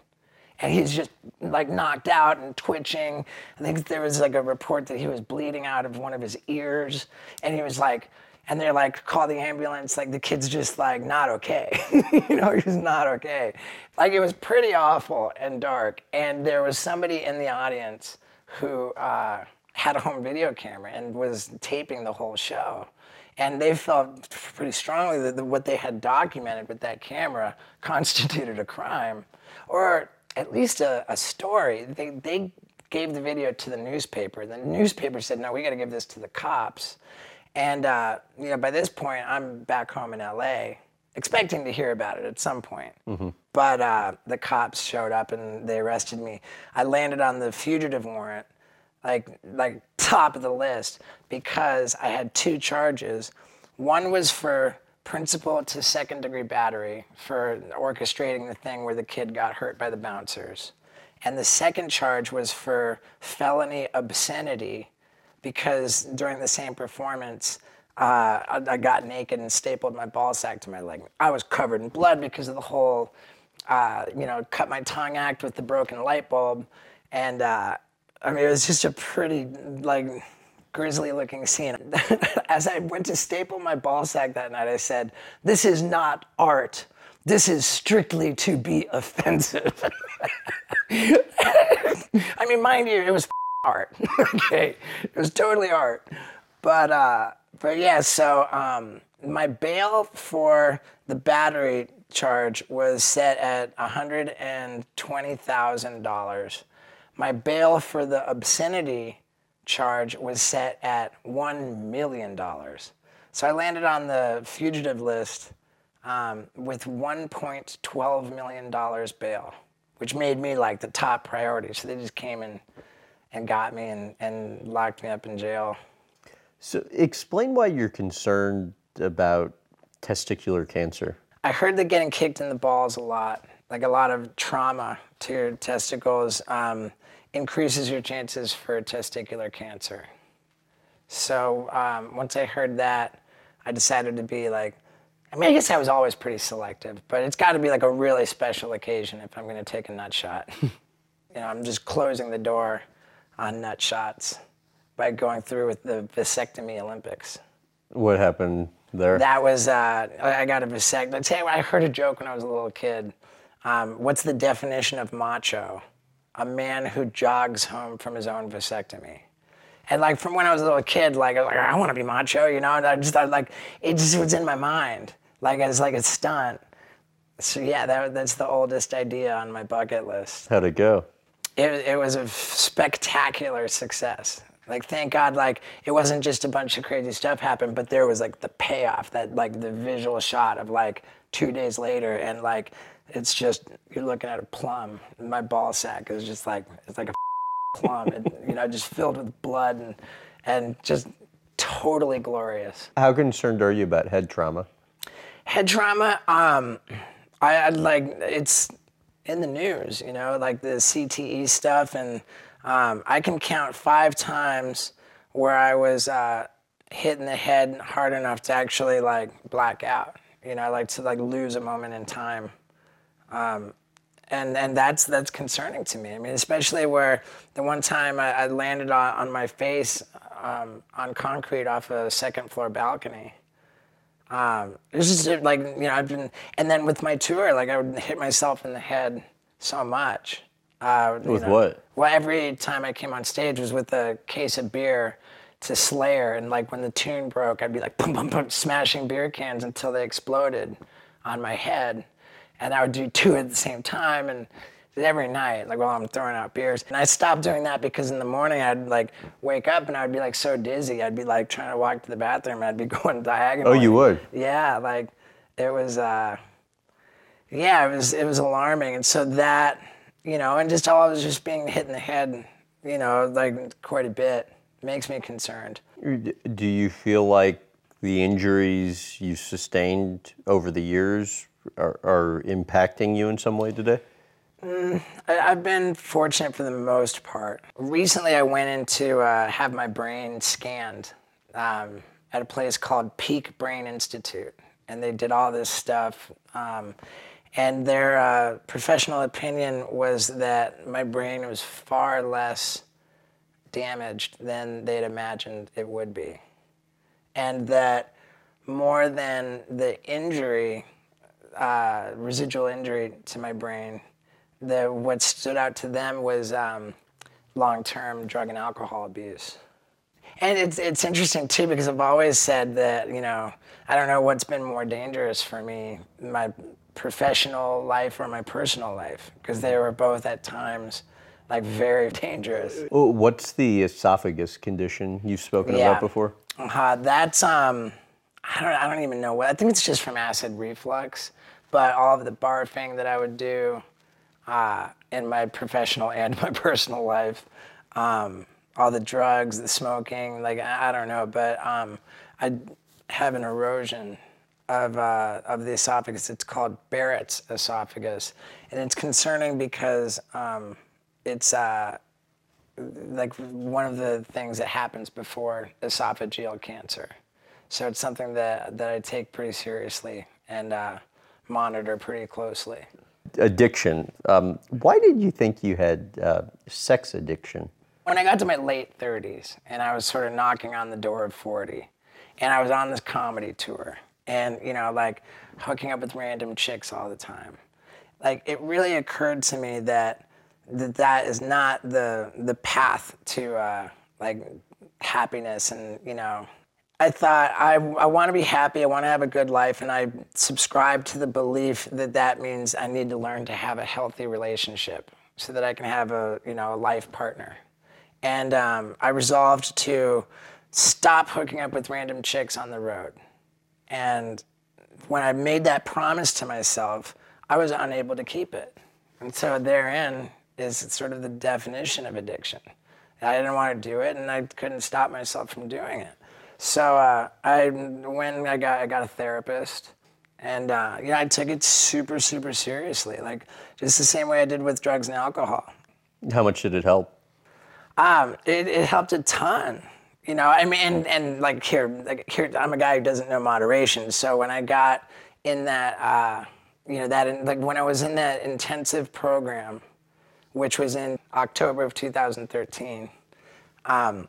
Speaker 2: and he's just like knocked out and twitching. I think there was like a report that he was bleeding out of one of his ears, and he was like, and they're like, call the ambulance. Like the kid's just like not okay, you know, he's not okay. Like it was pretty awful and dark, and there was somebody in the audience who uh, had a home video camera and was taping the whole show. And they felt pretty strongly that the, what they had documented with that camera constituted a crime, or at least a, a story. They, they gave the video to the newspaper. The newspaper said, no, we got to give this to the cops. And uh, you know, by this point, I'm back home in LA, expecting to hear about it at some point. But uh, the cops showed up and they arrested me. I landed on the fugitive warrant, like like top of the list, because I had two charges. One was for principal to second degree battery for orchestrating the thing where the kid got hurt by the bouncers. And the second charge was for felony obscenity because during the same performance, uh, I, I got naked and stapled my ball sack to my leg. I was covered in blood because of the whole, uh, you know, cut my tongue act with the broken light bulb. And uh, I mean, it was just a pretty, like, grisly looking scene. As I went to staple my ball sack that night, I said, This is not art. This is strictly to be offensive. I mean, mind you, it was art. okay, it was totally art. But uh, but yeah, so um, my bail for the battery charge was set at hundred and twenty thousand dollars. My bail for the obscenity charge was set at one million dollars. So I landed on the fugitive list um, with 1.12 million dollars bail, which made me like the top priority. So they just came and and got me and, and locked me up in jail.
Speaker 3: So explain why you're concerned about testicular cancer.
Speaker 2: I heard that getting kicked in the balls a lot, like a lot of trauma to your testicles, um, increases your chances for testicular cancer. So um, once I heard that, I decided to be like, I mean, I guess I was always pretty selective, but it's got to be like a really special occasion if I'm going to take a nut shot. you know, I'm just closing the door on nut shots by going through with the vasectomy Olympics.
Speaker 3: What happened there?
Speaker 2: That was uh, I got a vasectomy. I tell you, what, I heard a joke when I was a little kid. Um, what's the definition of macho? A man who jogs home from his own vasectomy. And like from when I was a little kid, like I, was like, I want to be macho, you know. And I just thought like it just was in my mind, like it's like a stunt. So yeah, that, that's the oldest idea on my bucket list
Speaker 3: How'd it go?
Speaker 2: it, it was a spectacular success. Like, thank God, like, it wasn't just a bunch of crazy stuff happened, but there was like the payoff, that like the visual shot of like two days later, and like, it's just, you're looking at a plum. My ball sack is just like, it's like a plum, and, you know, just filled with blood and, and just totally glorious.
Speaker 3: How concerned are you about head trauma?
Speaker 2: head trauma um I, I like it's in the news you know like the cte stuff and um, i can count five times where i was uh, hit in the head hard enough to actually like black out you know like to like lose a moment in time um, and and that's that's concerning to me. I mean, especially where the one time I, I landed on, on my face um, on concrete off a second floor balcony. Um, just like you know I've been, and then with my tour, like I would hit myself in the head so much. Uh,
Speaker 3: With
Speaker 2: know.
Speaker 3: what?
Speaker 2: Well, every time I came on stage was with a case of beer to Slayer, and like when the tune broke, I'd be like boom, boom, boom, smashing beer cans until they exploded on my head, and I would do two at the same time, and every night, like while I'm throwing out beers. And I stopped doing that because in the morning I'd like wake up and I'd be like so dizzy, I'd be like trying to walk to the bathroom, I'd be going diagonal.
Speaker 3: Oh, you would?
Speaker 2: Yeah, like it was. uh Yeah, it was. It was alarming, and so that you know, and just all I was just being hit in the head, you know, like quite a bit makes me concerned.
Speaker 3: Do you feel like the injuries you sustained over the years are, are impacting you in some way today?
Speaker 2: I, I've been fortunate for the most part. Recently, I went in to uh, have my brain scanned um, at a place called Peak Brain Institute, and they did all this stuff. Um, and their uh, professional opinion was that my brain was far less damaged than they'd imagined it would be, and that more than the injury, uh, residual injury to my brain, the what stood out to them was um, long-term drug and alcohol abuse. And it's it's interesting too because I've always said that you know I don't know what's been more dangerous for me, my professional life or my personal life, because they were both at times like very dangerous.
Speaker 3: What's the esophagus condition you've spoken
Speaker 2: Yeah.
Speaker 3: about before?
Speaker 2: Uh, that's um, I don't I don't even know what. I think it's just from acid reflux, but all of the barfing that I would do, uh, in my professional and my personal life, um, all the drugs, the smoking, like I, don't know, but um, I have an erosion of uh, of the esophagus. It's called Barrett's esophagus, and it's concerning because um, it's uh, like one of the things that happens before esophageal cancer. So it's something that, that I take pretty seriously and uh, monitor pretty closely.
Speaker 3: Addiction. Um, why did you think you had uh, sex addiction?
Speaker 2: When I got to my late 30s and I was sort of knocking on the door of 40, and I was on this comedy tour and, you know, like hooking up with random chicks all the time, like it really occurred to me that that, that is not the, the path to uh, like happiness and, you know, I thought I, I want to be happy. I want to have a good life, and I subscribe to the belief that that means I need to learn to have a healthy relationship so that I can have a you know a life partner. And um, I resolved to stop hooking up with random chicks on the road. And when I made that promise to myself, I was unable to keep it. And so therein is sort of the definition of addiction. I didn't want to do it, and I couldn't stop myself from doing it. So uh, I when I got I got a therapist, and uh, you know I took it super super seriously, like just the same way I did with drugs and alcohol.
Speaker 3: How much did it help?
Speaker 2: Um, it, it helped a ton. You know, I mean, and, and like here, like here, I'm a guy who doesn't know moderation. So when I got in that, uh, you know, that in, like when I was in that intensive program, which was in October of 2013, um,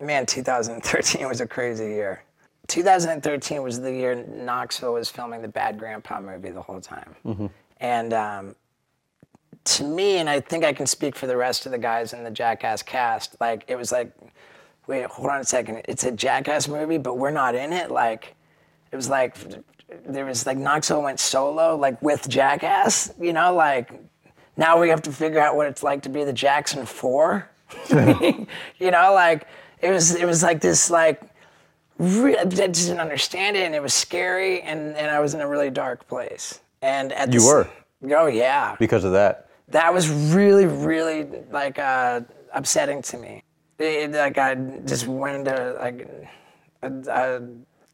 Speaker 2: man, 2013 was a crazy year. 2013 was the year Knoxville was filming the Bad Grandpa movie the whole time, and um, to me, and I think I can speak for the rest of the guys in the Jackass cast, like it was like, wait, hold on a second, it's a Jackass movie, but we're not in it. Like, it was like there was like Knoxville went solo, like with Jackass, you know, like now we have to figure out what it's like to be the Jackson Four, you know, like it was it was like this like. Re- I just didn't understand it, and it was scary, and, and I was in a really dark place. And at
Speaker 3: You were?
Speaker 2: Oh yeah
Speaker 3: Because of that.
Speaker 2: that was really, really like uh, upsetting to me. It, like I just went into like a, a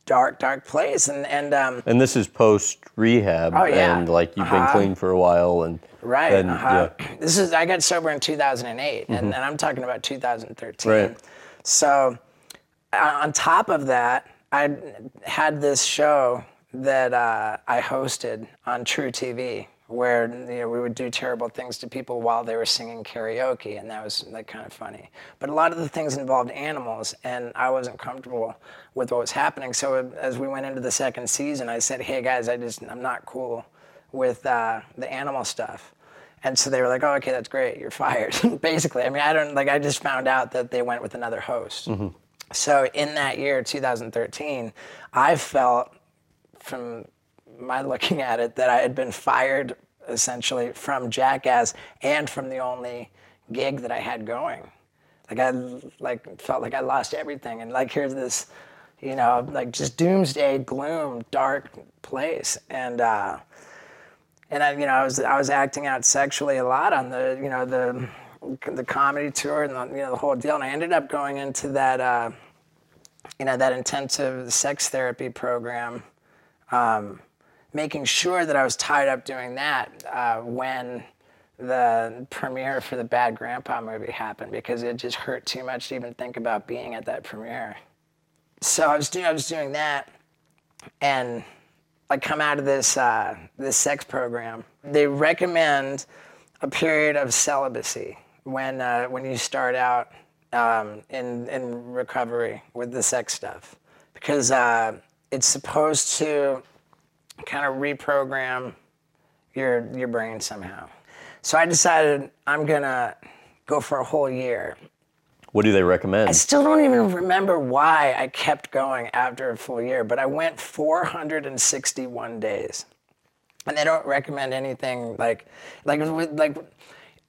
Speaker 2: dark, dark place, and and um,
Speaker 3: And this is post rehab,
Speaker 2: Oh, yeah.
Speaker 3: and like you've been
Speaker 2: Uh-huh.
Speaker 3: clean for a while, and
Speaker 2: right. uh-huh.
Speaker 3: yeah.
Speaker 2: This is I got sober in 2008, and, and I'm talking about 2013.
Speaker 3: Right.
Speaker 2: So uh, on top of that, I had this show that uh, I hosted on truTV where you know, we would do terrible things to people while they were singing karaoke, and that was like kind of funny. But a lot of the things involved animals, and I wasn't comfortable with what was happening. So as we went into the second season, I said, "Hey guys, I just I'm not cool with uh, the animal stuff." And so they were like, "Oh, okay, that's great. You're fired." Basically, I mean, I don't like. I just found out that they went with another host. So in that year, 2013, I felt from my looking at it that I had been fired essentially from Jackass and from the only gig that I had going. Like I like felt like I lost everything, and like here's this, you know, like just doomsday gloom, dark place, and. uh and I, you know, I was I was acting out sexually a lot on the, you know, the the comedy tour and the, you know the whole deal. And I ended up going into that, uh, you know, that intensive sex therapy program, um, making sure that I was tied up doing that uh, when the premiere for the Bad Grandpa movie happened because it just hurt too much to even think about being at that premiere. So I was doing I was doing that, and I come out of this uh, this sex program. They recommend a period of celibacy when uh, when you start out um, in in recovery with the sex stuff because uh, it's supposed to kind of reprogram your your brain somehow. So I decided I'm gonna go for a whole year
Speaker 3: What do they recommend?
Speaker 2: I still don't even remember why I kept going after a full year, but I went 461 days. And they don't recommend anything like like like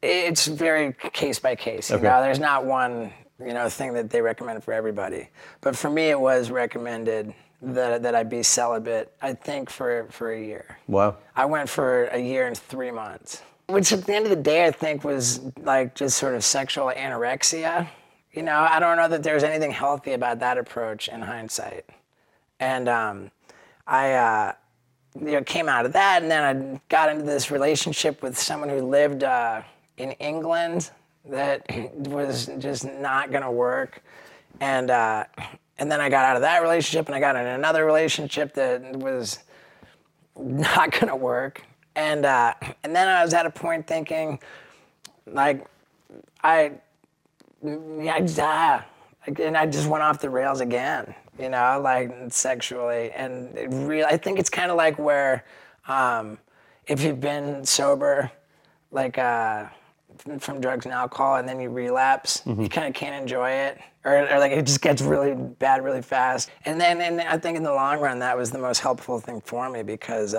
Speaker 2: it's very case by case. You
Speaker 3: Okay.
Speaker 2: know, there's not one, you know, thing that they recommend for everybody. But for me it was recommended that that I be celibate, I think for for a year.
Speaker 3: wow.
Speaker 2: I went for a year and three months, which at the end of the day, I think was like just sort of sexual anorexia. You know, I don't know that there's anything healthy about that approach in hindsight. And um, I, uh, you know, came out of that, and then I got into this relationship with someone who lived uh, in England that was just not gonna work. And uh, and then I got out of that relationship, and I got in another relationship that was not gonna work. And uh, and then I was at a point thinking, like, I, yeah, ah, and I just went off the rails again, you know, like sexually. And it really, I think it's kind of like where, um, if you've been sober, like uh, from drugs and alcohol, and then you relapse, you kind of can't enjoy it, or, or like it just gets really bad really fast. And then, and I think in the long run, that was the most helpful thing for me because,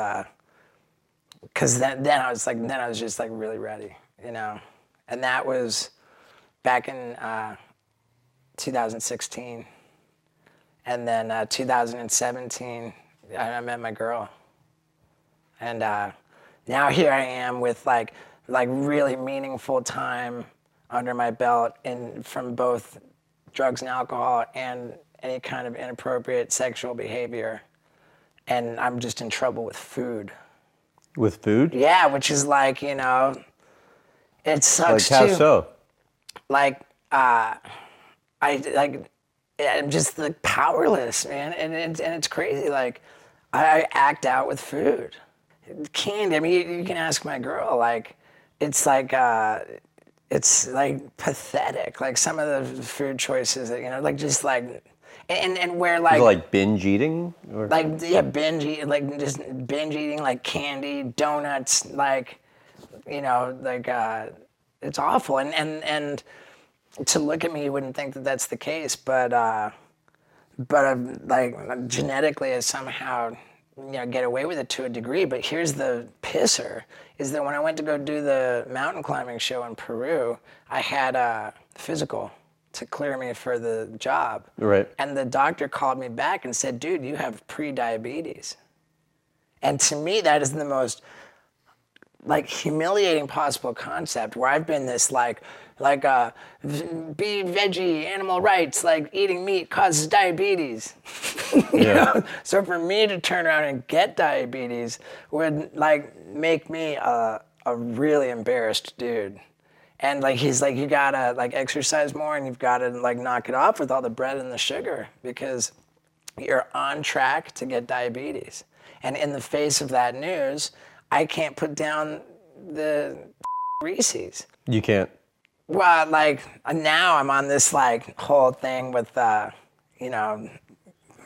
Speaker 2: because then, then I was like, then I was just like really ready, you know, and that was back in uh, 2016, and then uh, 2017, I, I met my girl, and uh, now here I am with like like really meaningful time under my belt in from both drugs and alcohol and any kind of inappropriate sexual behavior, and I'm just in trouble with food.
Speaker 3: With food?
Speaker 2: Yeah, which is like you know, it sucks Like
Speaker 3: how
Speaker 2: too.
Speaker 3: so?
Speaker 2: Like uh, I like I'm just like powerless, man, and it's and it's crazy. Like I, act out with food, candy. I mean, you, you can ask my girl. Like it's like uh, it's like pathetic. Like some of the food choices that you know, like just like. And, and where like
Speaker 3: like binge eating? Or?
Speaker 2: like yeah binge eat, like just binge eating like candy donuts like you know like uh it's awful and and and to look at me you wouldn't think that that's the case but uh but uh, like genetically I somehow you know get away with it to a degree but here's the pisser is that when I went to go do the mountain climbing show in Peru I had a physical to clear me for the job
Speaker 3: Right.
Speaker 2: and the doctor called me back and said, dude, you have pre-diabetes. And to me, that is the most like humiliating possible concept where I've been this like, like uh, be veggie, animal rights, like eating meat causes diabetes. You
Speaker 3: Yeah.
Speaker 2: know? So for me to turn around and get diabetes would like make me a, a really embarrassed dude. And like he's like, you gotta like exercise more and you've gotta like knock it off with all the bread and the sugar because you're on track to get diabetes. And in the face of that news, I can't put down the Reese's.
Speaker 3: You can't.
Speaker 2: Well, like now I'm on this like whole thing with, uh, you know,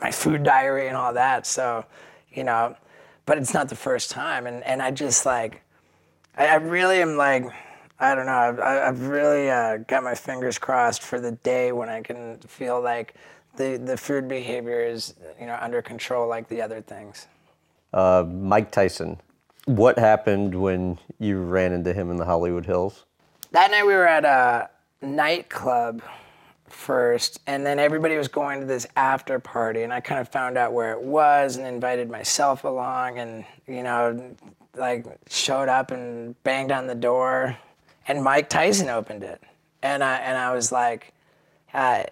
Speaker 2: my food diary and all that. So, you know, but it's not the first time. And, and I just like, I, I really am like, I don't know, I've, I- I've really uh, got my fingers crossed for the day when I can feel like the, the food behavior is, you know, under control like the other things.
Speaker 3: Uh, Mike Tyson. What happened when you ran into him in the Hollywood Hills?
Speaker 2: That night we were at a nightclub first, and then everybody was going to this after party, and I kind of found out where it was and invited myself along, and you know, like showed up and banged on the door, and Mike Tyson opened it, and I and I was like, uh,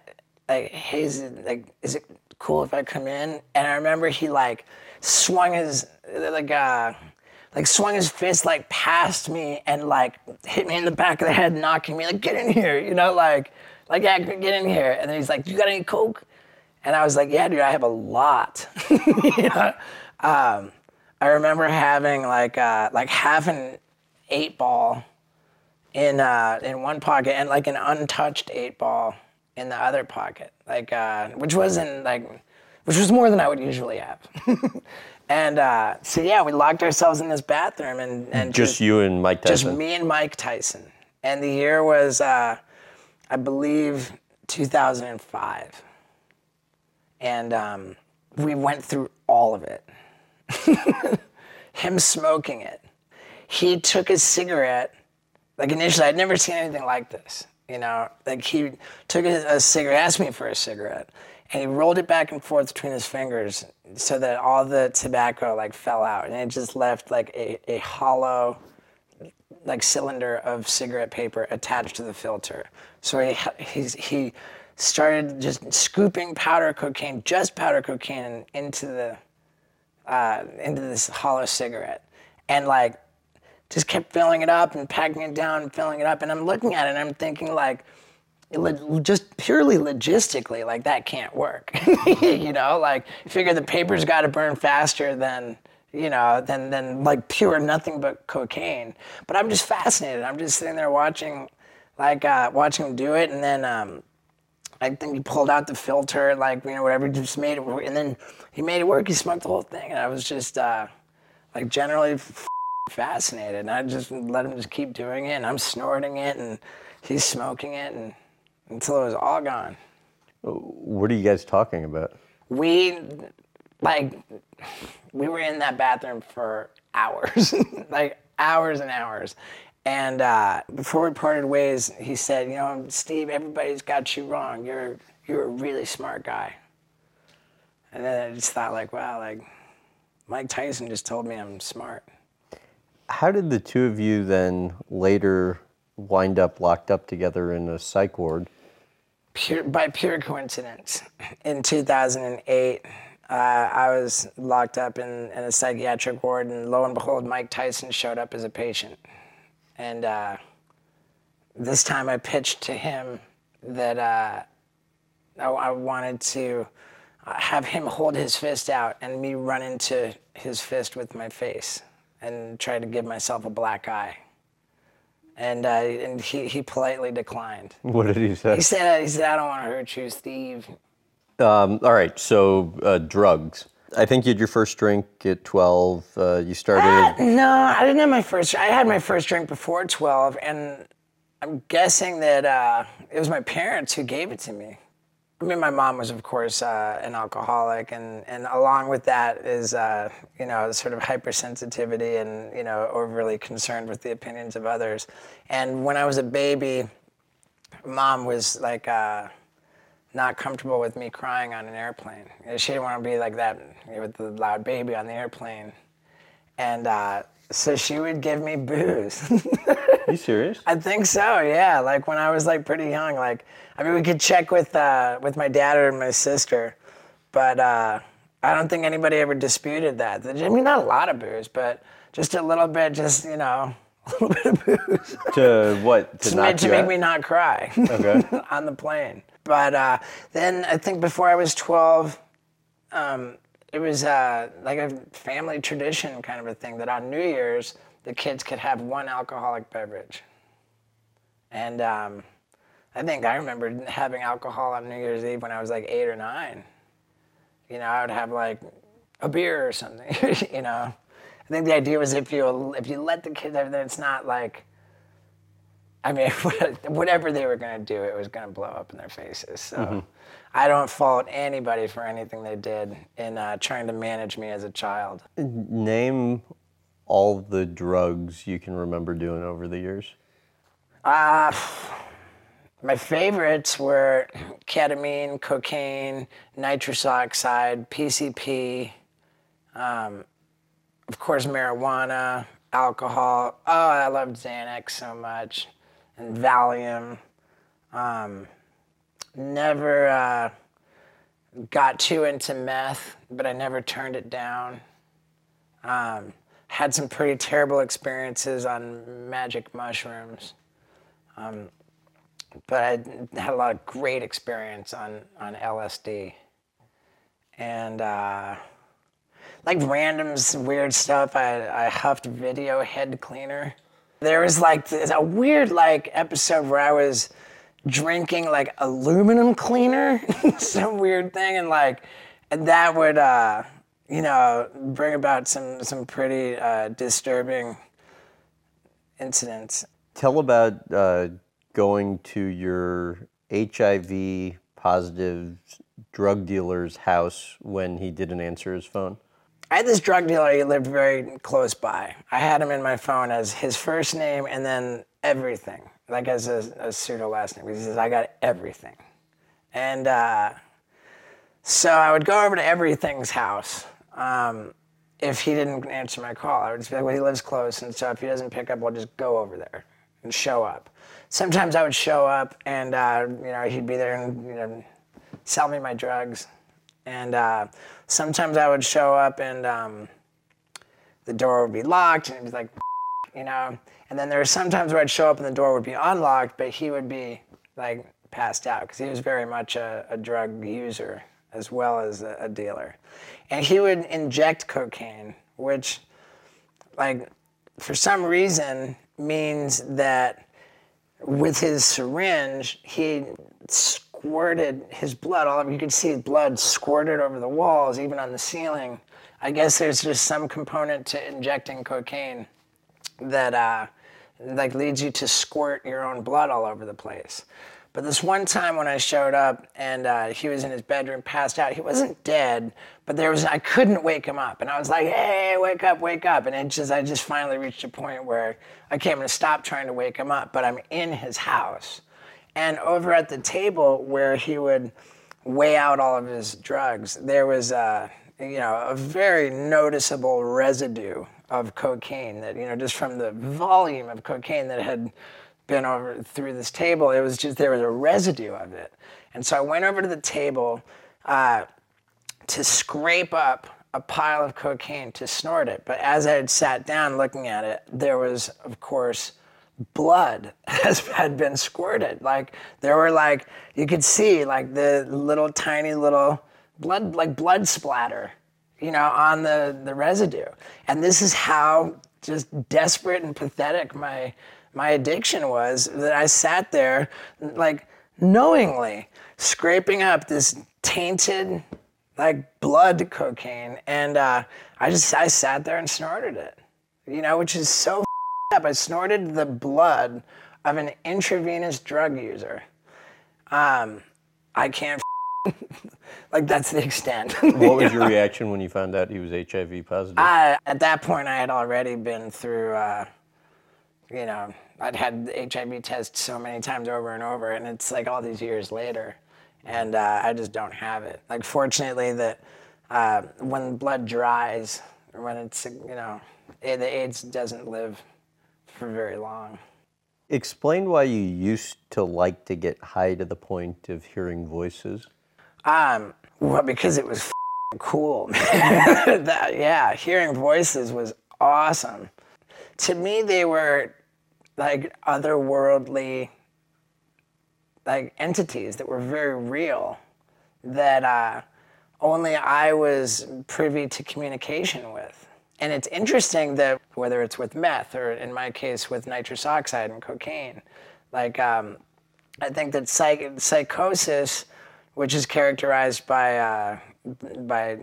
Speaker 2: like, hey, is it, like, is it cool if I come in? And I remember he like swung his like uh like swung his fist like past me and like hit me in the back of the head, knocking me like get in here, you know, like like yeah, get in here. And then he's like, you got any coke? And I was like, yeah, dude, I have a lot. um, I remember having like uh, like half an eight ball in uh, in one pocket and like an untouched eight ball in the other pocket, like uh, which wasn't like which was more than I would usually have. and uh, so yeah, we locked ourselves in this bathroom and and
Speaker 3: Just you and Mike Tyson.
Speaker 2: just me and Mike Tyson. And the year was, uh, I believe, 2005. And um, we went through all of it. Him smoking it. He took his cigarette. Like initially, I'd never seen anything like this. You know, like he took a, a cigarette, asked me for a cigarette, and he rolled it back and forth between his fingers so that all the tobacco like fell out, and it just left like a, a hollow like cylinder of cigarette paper attached to the filter. So he he started just scooping powder cocaine, just powder cocaine, into the uh, into this hollow cigarette, and like just kept filling it up and packing it down and filling it up. And I'm looking at it and I'm thinking like, just purely logistically, like that can't work. you know, like figure the paper's got to burn faster than you know, than than like pure nothing but cocaine. But I'm just fascinated. I'm just sitting there watching, like uh, watching him do it, and then um, I think he pulled out the filter, like you know whatever, just made it work, and then he made it work. He smoked the whole thing, and I was just uh, like generally f- fascinated. And I just let him just keep doing it, and I'm snorting it, and he's smoking it, and until it was all gone.
Speaker 3: What are you guys talking about?
Speaker 2: We like we were in that bathroom for hours, like hours and hours. And uh, before we parted ways, he said, "You know, Steve, everybody's got you wrong. You're you're a really smart guy." And then I just thought, like, wow, like Mike Tyson just told me I'm smart.
Speaker 3: How did the two of you then later wind up locked up together in a psych ward?
Speaker 2: Pure, by pure coincidence, in 2008, uh, I was locked up in, in, a psychiatric ward, and lo and behold, Mike Tyson showed up as a patient. And uh, this time I pitched to him that uh, I, I, wanted to uh, have him hold his fist out and me run into his fist with my face and try to give myself a black eye. And, uh, and he, he politely declined.
Speaker 3: What did he say?
Speaker 2: He said, he said, I don't want to hurt you, Steve.
Speaker 3: Um, all right, so uh, drugs. I think you had your first drink at 12. Uh, you started. Uh,
Speaker 2: no, I didn't have my first. I had my first drink before 12, and I'm guessing that uh, it was my parents who gave it to me. I mean, my mom was, of course, uh, an alcoholic, and, and along with that is, uh, you know, sort of hypersensitivity and, you know, overly concerned with the opinions of others. And when I was a baby, mom was like, not comfortable with me crying on an airplane. She didn't want to be like that with the loud baby on the airplane. And uh, so she would give me booze.
Speaker 3: you serious?
Speaker 2: I think so, yeah. Like when I was like pretty young, like I mean we could check with uh, with my dad or my sister, but uh, I don't think anybody ever disputed that. I mean not a lot of booze, but just a little bit, just you know, a little bit of booze.
Speaker 3: to what?
Speaker 2: To, to, make, to make me not cry.
Speaker 3: Okay.
Speaker 2: on the plane. But uh, then I think before I was 12, um, it was uh, like a family tradition kind of a thing that on New Year's, the kids could have one alcoholic beverage. And um, I think I remember having alcohol on New Year's Eve when I was like eight or nine. You know, I would have like a beer or something, you know. I think the idea was if you if you let the kids have, then it's not like I mean, whatever they were going to do, it was going to blow up in their faces. So mm-hmm. I don't fault anybody for anything they did in uh, trying to manage me as a child.
Speaker 3: Name all the drugs you can remember doing over the years.
Speaker 2: Uh, my favorites were ketamine, cocaine, nitrous oxide, PCP, um, of course, marijuana, alcohol. Oh, I loved Xanax so much and Valium. Um, never uh, got too into meth, but I never turned it down. Um, had some pretty terrible experiences on magic mushrooms. Um, but I had a lot of great experience on, on LSD. And uh, like random weird stuff, I, I huffed video head cleaner. There was like a weird like episode where I was drinking like aluminum cleaner, some weird thing, and like and that would uh, you know bring about some some pretty uh, disturbing incidents.
Speaker 3: Tell about uh, going to your HIV positive drug dealer's house when he didn't answer his phone?
Speaker 2: I had this drug dealer, he lived very close by. I had him in my phone as his first name and then everything, like as a, a pseudo last name. He says, I got everything. And uh, so I would go over to everything's house. Um, if he didn't answer my call, I would just be like, well, he lives close. And so if he doesn't pick up, I'll just go over there and show up. Sometimes I would show up and, uh, you know, he'd be there and, you know, sell me my drugs. And uh, sometimes I would show up and um, the door would be locked and he'd be like, you know. And then there were sometimes where I'd show up and the door would be unlocked, but he would be like passed out because he was very much a, a, drug user as well as a, a dealer. And he would inject cocaine, which, like, for some reason means that with his syringe, he squirted his blood all over. You could see his blood squirted over the walls, even on the ceiling. I guess there's just some component to injecting cocaine that uh, like leads you to squirt your own blood all over the place. But this one time when I showed up and uh, he was in his bedroom, passed out, he wasn't dead, but there was I couldn't wake him up, and I was like, "Hey, wake up, wake up!" And it just I just finally reached a point where I came to stop trying to wake him up, but I'm in his house, and over at the table where he would weigh out all of his drugs, there was a you know a very noticeable residue of cocaine that you know just from the volume of cocaine that had been over through this table, it was just there was a residue of it. And so I went over to the table uh, to scrape up a pile of cocaine to snort it. But as I had sat down looking at it, there was, of course, blood has had been squirted. Like there were like you could see like the little tiny little blood like blood splatter, you know, on the the residue. And this is how just desperate and pathetic my my addiction was that I sat there like knowingly scraping up this tainted like blood cocaine. And uh, I just I sat there and snorted it you know which is so up. I snorted the blood of an intravenous drug user. Um, I can't like that's the extent.
Speaker 3: What was your reaction when you found out he was HIV positive?
Speaker 2: I, at that point I had already been through uh, you know I'd had the HIV test so many times over and over, and it's like all these years later, and uh, I just don't have it. Like, fortunately, that uh, when blood dries, when it's you know, the AIDS doesn't live for very long.
Speaker 3: Explain why you used to like to get high to the point of hearing voices.
Speaker 2: Um, well, because it was cool. that, yeah, hearing voices was awesome. To me, they were like otherworldly like entities that were very real that uh, only I was privy to communication with. And it's interesting that whether it's with meth or in my case with nitrous oxide and cocaine, like um, I think that psych- psychosis, which is characterized by uh, by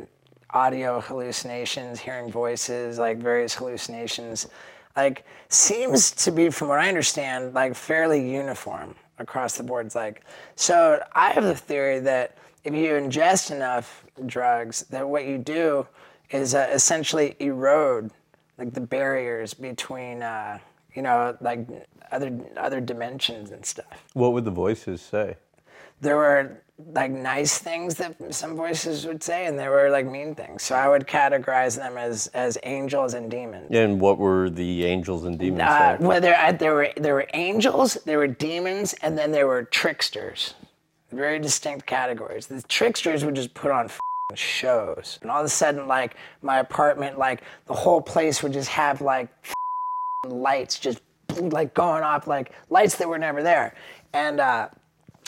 Speaker 2: audio hallucinations, hearing voices, like various hallucinations, like seems to be, from what I understand, like fairly uniform across the board. It's like, so I have the theory that if you ingest enough drugs, that what you do is uh, essentially erode like the barriers between, uh, you know, like other other dimensions and stuff.
Speaker 3: What would the voices say?
Speaker 2: There were like nice things that some voices would say, and there were like mean things. So I would categorize them as as angels and demons.
Speaker 3: And what were the angels and demons?
Speaker 2: Uh, well, there, there were there were angels, there were demons, and then there were tricksters. Very distinct categories. The tricksters would just put on shows, and all of a sudden, like my apartment, like the whole place would just have like lights just like going off, like lights that were never there, and. uh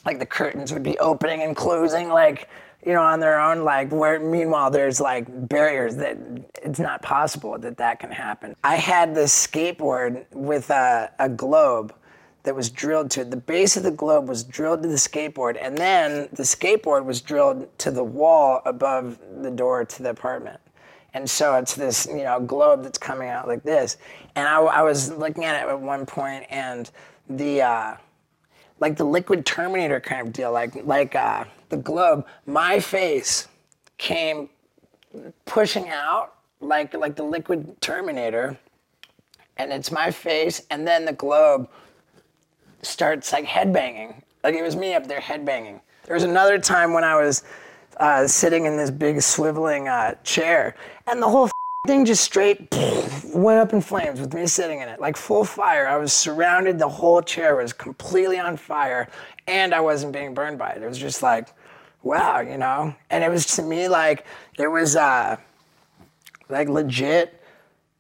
Speaker 2: like the curtains would be opening and closing like you know on their own like where meanwhile there's like barriers that it's not possible that that can happen. I had this skateboard with a, a globe that was drilled to it the base of the globe was drilled to the skateboard and then the skateboard was drilled to the wall above the door to the apartment. And so it's this you know globe that's coming out like this. And i, I was looking at it at one point and the uh, like the liquid Terminator kind of deal, like like uh, the globe. My face came pushing out like like the liquid Terminator, and it's my face, and then the globe starts like headbanging. Like it was me up there headbanging. There was another time when I was uh, sitting in this big swiveling uh, chair, and the whole thing just straight went up in flames with me sitting in it, like full fire. I was surrounded. The whole chair was completely on fire, and I wasn't being burned by it. It was just like, wow, you know. And it was to me like there was uh, like legit,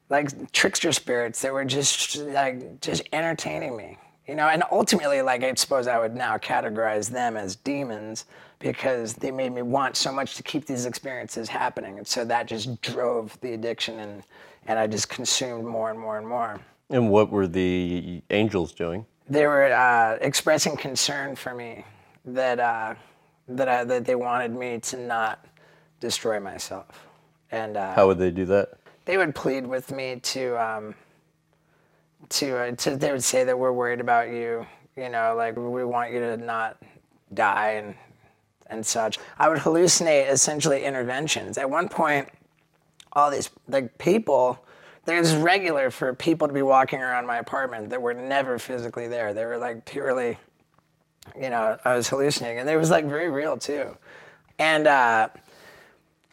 Speaker 2: like trickster spirits that were just like just entertaining me you know and ultimately like i suppose i would now categorize them as demons because they made me want so much to keep these experiences happening and so that just drove the addiction and and i just consumed more and more and more
Speaker 3: And what were the angels doing?
Speaker 2: they were uh, expressing concern for me that uh, that I, that they wanted me to not destroy myself and uh,
Speaker 3: How would they do that?
Speaker 2: they would plead with me to um, to uh, to they would say that we're worried about you you know like we want you to not die and and such i would hallucinate essentially interventions. At one point all these like people there's regular for people to be walking around my apartment that were never physically there. They were like purely you know i was hallucinating. And it was like very real too. And uh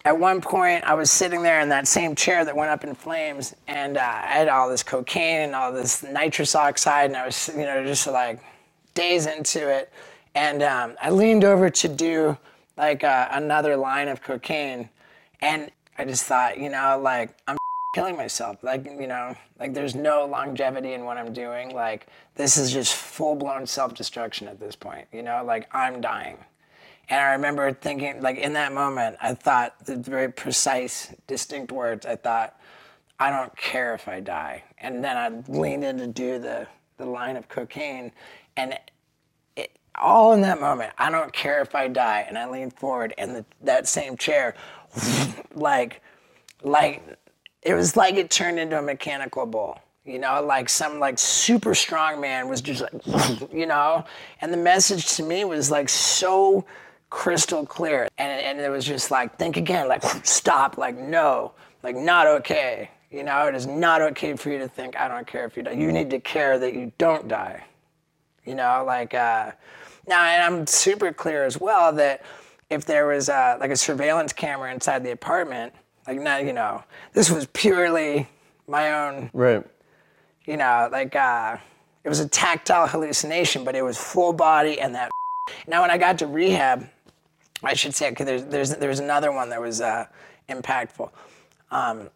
Speaker 2: at one point I was sitting there in that same chair that went up in flames and uh, I had all this cocaine and all this nitrous oxide and I was you know just like days into it and um, I leaned over to do like uh, another line of cocaine and I just thought you know like I'm killing myself like you know like there's no longevity in what I'm doing like this is just full-blown self-destruction at this point you know like I'm dying and I remember thinking, like in that moment, I thought the very precise, distinct words. I thought, I don't care if I die. And then I leaned in to do the, the line of cocaine. And all in that moment, I don't care if I die. And I leaned forward, and the, that same chair, like, like, it was like it turned into a mechanical bull. You know, like some like super strong man was just like, you know, and the message to me was like so crystal clear. And, and it was just like, think again, like, stop, like, no, like, not okay. You know, it is not okay for you to think, I don't care if you die. You need to care that you don't die. You know, like, uh, now, and I'm super clear as well that if there was uh, like a surveillance camera inside the apartment, like, not, you know, this was purely my own
Speaker 3: Right.
Speaker 2: you know, like uh, it was a tactile hallucination, but it was full body and that. Now, when I got to rehab, I should say, because there's there's there's another one that was uh, impactful. Um,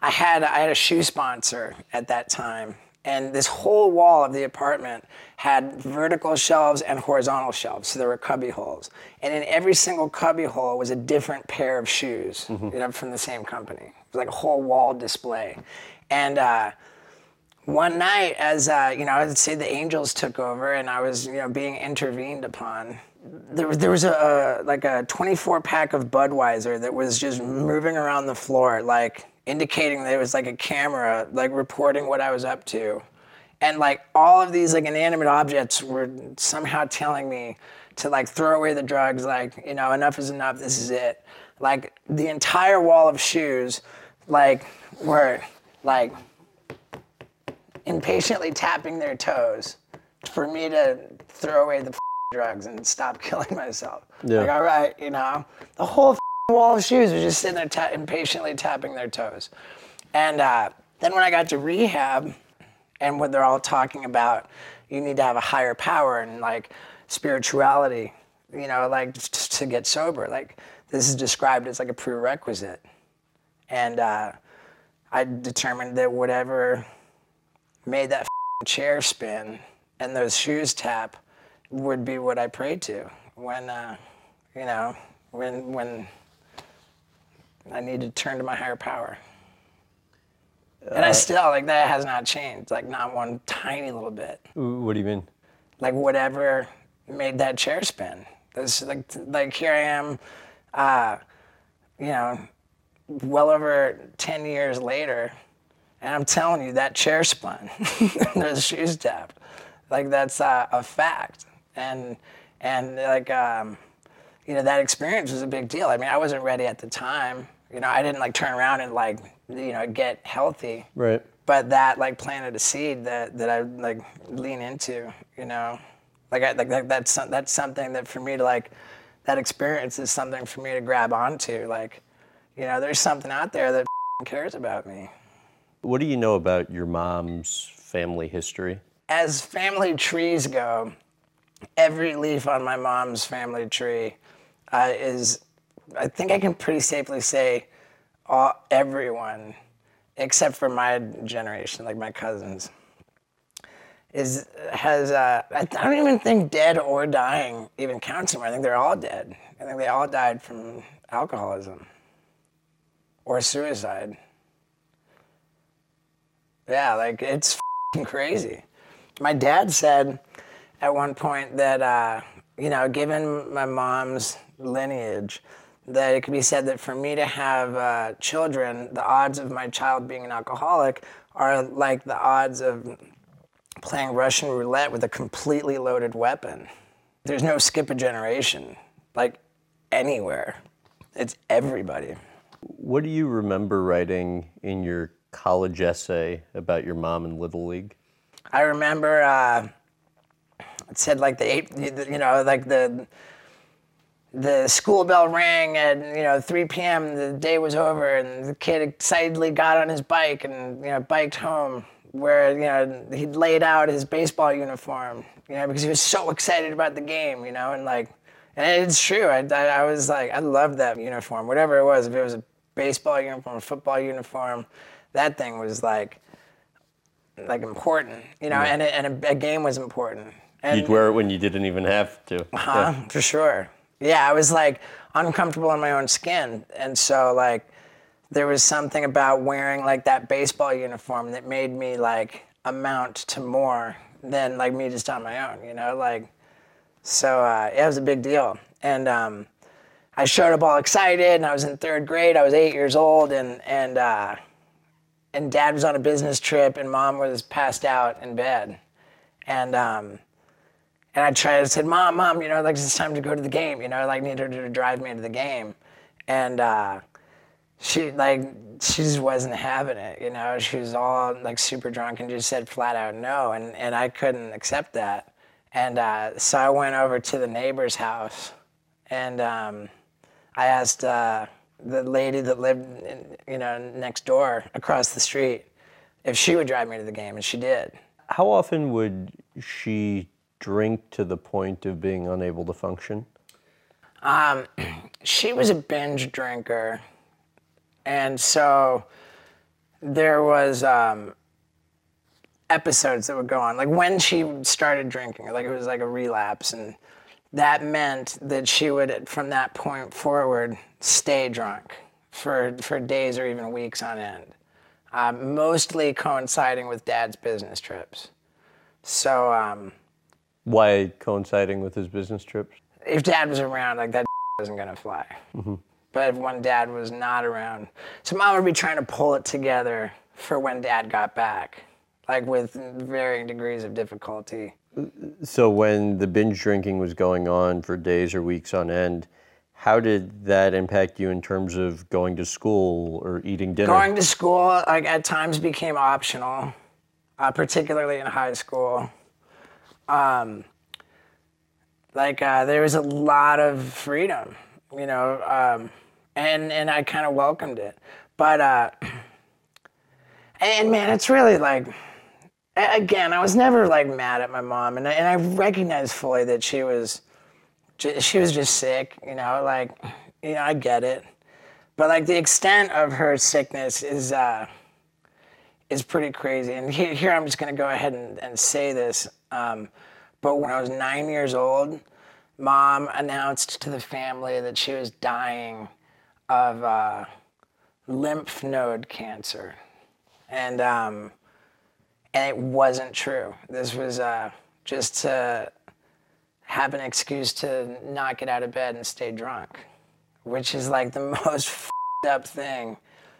Speaker 2: I had I had a shoe sponsor at that time, and this whole wall of the apartment had vertical shelves and horizontal shelves, so there were cubby holes, and in every single cubby hole was a different pair of shoes, you know, from the same company. It was like a whole wall display, and. Uh, one night as uh, you know i'd say the angels took over and i was you know being intervened upon there, was- there was a, a like a 24 pack of budweiser that was just moving around the floor like indicating that it was like a camera like reporting what i was up to and like all of these like inanimate objects were somehow telling me to like throw away the drugs like you know enough is enough this is it like the entire wall of shoes like were like impatiently tapping their toes for me to throw away the drugs and stop killing myself.
Speaker 3: Yeah.
Speaker 2: Like, all right, you know, the whole wall of shoes was just sitting there ta- impatiently tapping their toes. And uh, then when I got to rehab, and when they're all talking about you need to have a higher power and like spirituality, you know, like to get sober, like this is described as like a prerequisite. And uh, I determined that whatever made that chair spin and those shoes tap would be what I prayed to when, uh, you know, when when I need to turn to my higher power. And I still like that has not changed, like not one tiny little bit.
Speaker 3: What do you mean?
Speaker 2: Like whatever made that chair spin. This like like here I am, uh, you know, well over ten years later, and I'm telling you that chair spun. Those shoes tapped. Like that's uh, a fact. And and like um, you know that experience was a big deal. I mean, I wasn't ready at the time. You know, I didn't like turn around and like you know get healthy.
Speaker 3: Right.
Speaker 2: But that like planted a seed that that I like lean into. You know, like I like that, that's that's something that for me to like that experience is something for me to grab onto. Like, you know, there's something out there that cares about me.
Speaker 3: What do you know about your mom's family history?
Speaker 2: as family trees go, every leaf on my mom's family tree uh, is, I think I can pretty safely say, all, everyone, except for my generation, like my cousins, is has uh, I don't even think dead or dying even counts anymore. I think they're all dead. I think they all died from alcoholism or suicide. Yeah, like it's crazy. My dad said at one point that, uh, you know, given my mom's lineage, that it could be said that for me to have uh, children, the odds of my child being an alcoholic are like the odds of playing Russian roulette with a completely loaded weapon. There's no skip a generation, like anywhere. It's everybody.
Speaker 3: What do you remember writing in your college essay about your mom in Little League?
Speaker 2: I remember uh, it said like the eight, you know, like the the school bell rang at you know 3 p.m. The day was over, and the kid excitedly got on his bike and you know biked home. Where you know he'd laid out his baseball uniform, you know, because he was so excited about the game, you know, and like, and it's true. I, I, I was like, I loved that uniform, whatever it was. If it was a baseball uniform, a football uniform, that thing was like like important, you know, and, a, and a, a game was important. And,
Speaker 3: You'd wear it when you didn't even have to.
Speaker 2: Huh? For sure. Yeah, I was like uncomfortable in my own skin. And so like there was something about wearing like that baseball uniform that made me like amount to more than like me just on my own, you know? Like so uh, it was a big deal. And um, I showed up all excited and I was in third grade. I was eight years old and and uh, and dad was on a business trip and mom was passed out in bed. And um, and I tried to said, Mom, Mom, you know, like it's time to go to the game, you know, like need her to drive me to the game. And uh, she like she just wasn't having it, you know. She was all like super drunk and just said flat out no. And and I couldn't accept that. And uh, so I went over to the neighbor's house and um, I asked uh, the lady that lived, in, you know, next door across the street if she would drive me to the game, and she did.
Speaker 3: How often would she drink to the point of being unable to function?
Speaker 2: she was a binge drinker, and so there was um, episodes that would go on. Like when she started drinking, like it was like a relapse, and that meant that she would, from that point forward, stay drunk for for days or even weeks on end, um, mostly coinciding with Dad's business trips. So. Um,
Speaker 3: Why coinciding with his business trips?
Speaker 2: if dad was around, like that wasn't gonna fly. But when dad was not around, so mom would be trying to pull it together for when dad got back, like with varying degrees of difficulty.
Speaker 3: So when the binge drinking was going on for days or weeks on end, how did that impact you in terms of going to school or eating dinner?
Speaker 2: Going to school, like at times, became optional, uh, particularly in high school. Um, like uh, there was a lot of freedom, you know, um, and and I kind of welcomed it. But uh, and man, it's really like again, I was never like mad at my mom, and I, and I recognize fully that she was she was just sick, you know, like you know I get it, but like the extent of her sickness is uh, is pretty crazy. And here, here I'm just gonna go ahead and, and say this. Um, but when I was nine years old, mom announced to the family that she was dying of uh, lymph node cancer, and um, and it wasn't true. This was uh, just to have an excuse to not get out of bed and stay drunk, which is like the most up thing.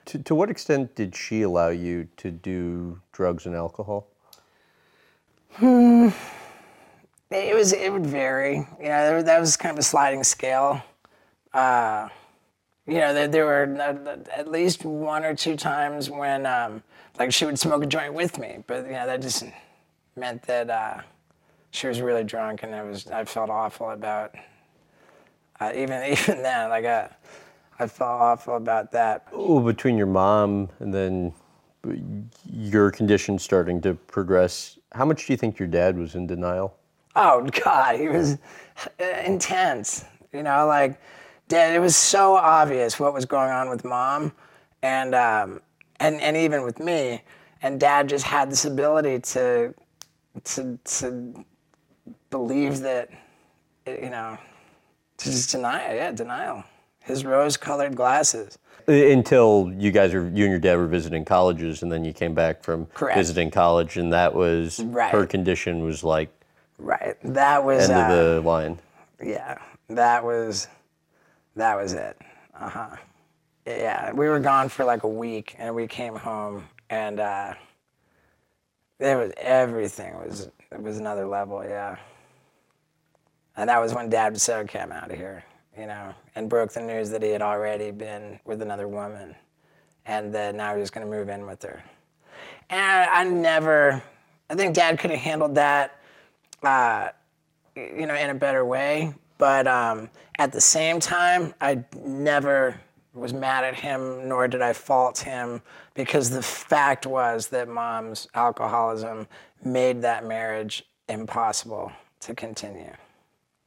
Speaker 3: To, to what extent did she allow you to do drugs and alcohol?
Speaker 2: It was it would vary. You know, that was kind of a sliding scale. Uh, you know, there, there were at least one or two times when, um, like, she would smoke a joint with me, but you know, that just meant that uh, she was really drunk, and I was I felt awful about. Uh, even even then, like, I, I felt awful about that.
Speaker 3: Well, between your mom and then your condition starting to progress, how much do you think your dad was in denial?
Speaker 2: Oh God, he was uh, intense. You know, like Dad, it was so obvious what was going on with mom, and um, and and even with me, and Dad just had this ability to to to believe that, you know, to just deny it. Yeah, denial. His rose-colored glasses.
Speaker 3: Until you guys were, you and your dad were visiting colleges, and then you came back from
Speaker 2: Correct.
Speaker 3: visiting college, and that was
Speaker 2: Right.
Speaker 3: her condition was like
Speaker 2: Right. That was.
Speaker 3: end
Speaker 2: uh,
Speaker 3: of the line.
Speaker 2: Yeah, that was that was it. Uh huh. Yeah, we were gone for like a week, and we came home, and uh, it was everything was it was another level. Yeah, and that was when Dad said, "Okay, I'm out of here," you know, and broke the news that he had already been with another woman, and that now he was going to move in with her. And I, I never, I think Dad could have handled that uh, you know, in a better way. But um, at the same time, I never was mad at him, nor did I fault him, because the fact was that mom's alcoholism made that marriage impossible to continue.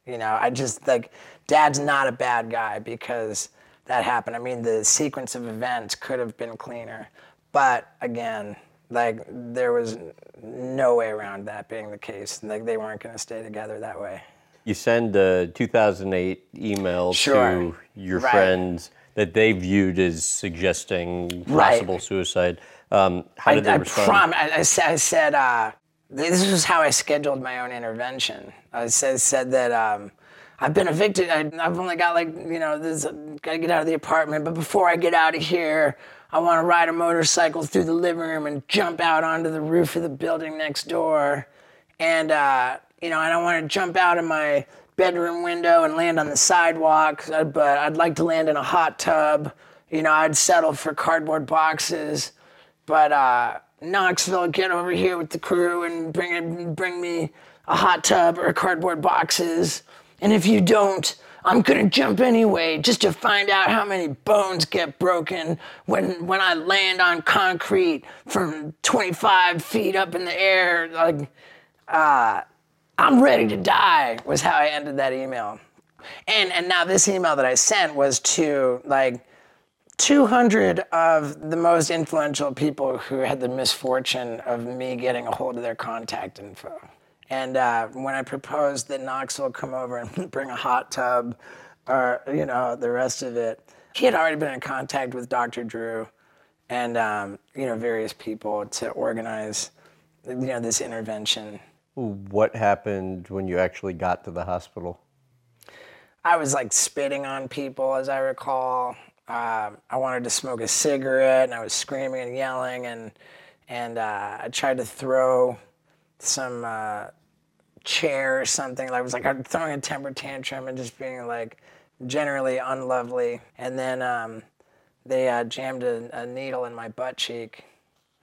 Speaker 2: You know, I just like, dad's not a bad guy because that happened. I mean, the sequence of events could have been cleaner. But again, like, there was no way around that being the case. Like, they weren't going to stay together that way.
Speaker 3: You send a 2008 email
Speaker 2: Sure.
Speaker 3: to your
Speaker 2: Right.
Speaker 3: friends that they viewed as suggesting
Speaker 2: Right.
Speaker 3: possible suicide. Um, how did they
Speaker 2: I, I
Speaker 3: respond?
Speaker 2: prom- I, I said, I said uh, this was how I scheduled my own intervention. I said, said that um, I've been evicted. I, I've only got like, you know, this, got to get out of the apartment. But before I get out of here, I want to ride a motorcycle through the living room and jump out onto the roof of the building next door. And, uh, you know, I don't want to jump out of my bedroom window and land on the sidewalk, but I'd like to land in a hot tub. You know, I'd settle for cardboard boxes. But uh, Knoxville, get over here with the crew and bring bring me a hot tub or cardboard boxes. And if you don't, I'm gonna jump anyway, just to find out how many bones get broken when when I land on concrete from 25 feet up in the air. Like, uh, I'm ready to die. Was how I ended that email. And and now this email that I sent was to like 200 of the most influential people who had the misfortune of me getting a hold of their contact info. And uh, when I proposed that Knox Knoxville come over and bring a hot tub or, you know, the rest of it, he had already been in contact with Dr. Drew and, um, you know, various people to organize, you know, this intervention.
Speaker 3: What happened when you actually got to the hospital?
Speaker 2: I was like spitting on people, as I recall. Um, I wanted to smoke a cigarette, and I was screaming and yelling, and and uh, I tried to throw some uh, chair or something. I was like I'm throwing a temper tantrum and just being like generally unlovely. And then um, they uh, jammed a, a needle in my butt cheek,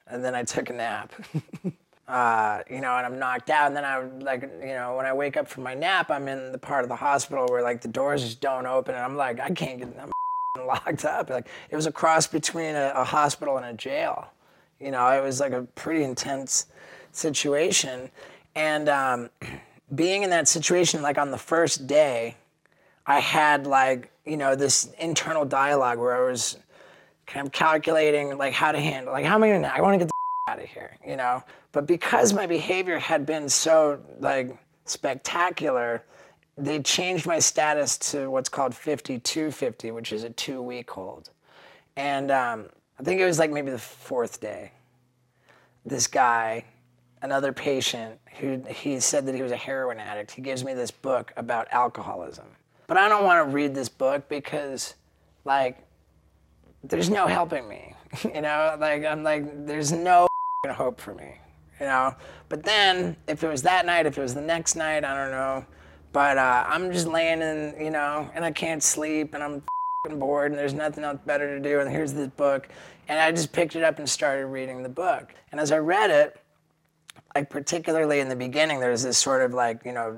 Speaker 2: and then I took a nap. uh, you know, and I'm knocked out. And then I would, like, you know, when I wake up from my nap, I'm in the part of the hospital where like the doors just don't open, and I'm like, I can't get, I'm locked up. Like it was a cross between a, a hospital and a jail. You know, it was like a pretty intense situation, and um, being in that situation, like on the first day, I had like you know this internal dialogue where I was kind of calculating like how to handle, like how am I gonna, I want to get the out of here, you know. But because my behavior had been so like spectacular, they changed my status to what's called 5250, which is a two week hold. And um, I think it was like maybe the fourth day. This guy, another patient, who he said that he was a heroin addict, he gives me this book about alcoholism. But I don't want to read this book because, like, there's no helping me. You know, like I'm like, there's no hope for me. you know. But then, if it was that night, if it was the next night, I don't know. But uh, I'm just laying in, you know, and I can't sleep, and I'm bored, and there's nothing else better to do, and here's this book, and I just picked it up and started reading the book. And as I read it, like particularly in the beginning, there was this sort of like, you know,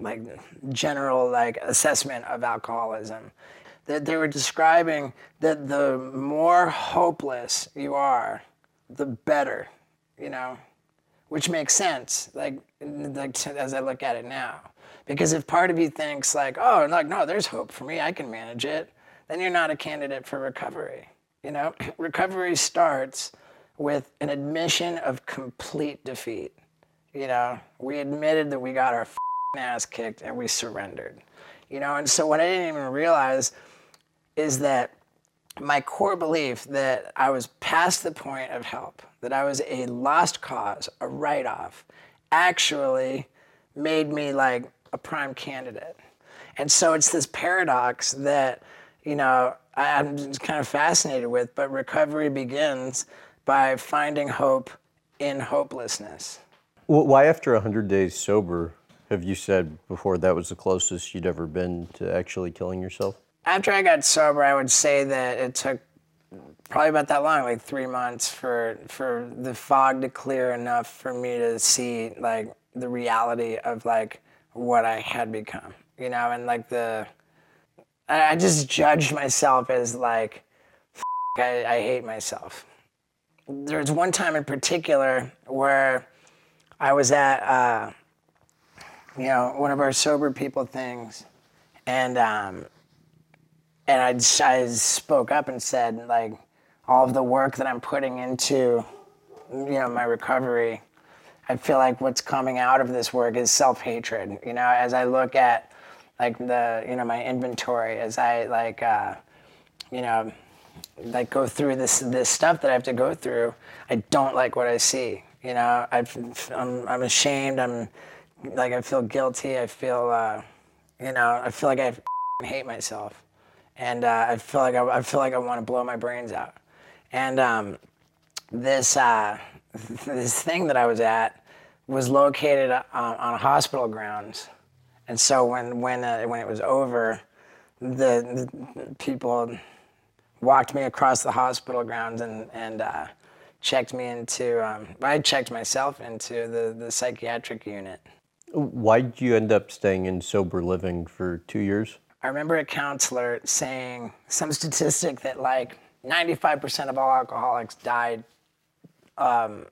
Speaker 2: like general like assessment of alcoholism that they were describing that the more hopeless you are, the better, you know, which makes sense. Like, like as I look at it now, because if part of you thinks like, oh, like no, there's hope for me, I can manage it, then you're not a candidate for recovery. You know, recovery starts with an admission of complete defeat. You know, we admitted that we got our ass kicked and we surrendered. You know, and so what I didn't even realize is that my core belief that I was past the point of help, that I was a lost cause, a write off, actually made me like a prime candidate. And so it's this paradox that, you know, I'm just kind of fascinated with, but recovery begins by finding hope in hopelessness.
Speaker 3: Well, why, after 100 days sober, have you said before that was the closest you'd ever been to actually killing yourself?
Speaker 2: after I got sober, I would say that it took probably about that long, like three months, for for the fog to clear enough for me to see like the reality of like what I had become, you know, and like the I, I just judged myself as like I, I hate myself. There was one time in particular where I was at uh, you know one of our sober people things, and um, and I, I spoke up and said like all of the work that I'm putting into you know my recovery I feel like what's coming out of this work is self-hatred you know as I look at like the you know my inventory as I like uh, you know like go through this this stuff that I have to go through I don't like what I see you know? I am I'm ashamed I'm like I feel guilty I feel uh, you know I feel like I hate myself. And uh, I feel like I, I, feel like I want to blow my brains out. And um, this uh, this thing that I was at was located on, on hospital grounds, and so when when uh, when it was over, the, the, people walked me across the hospital grounds and and uh, checked me into. Um, I checked myself into the the psychiatric unit.
Speaker 3: Why did you end up staying in sober living for two years?
Speaker 2: I remember a counselor saying some statistic that like 95% of all alcoholics died um,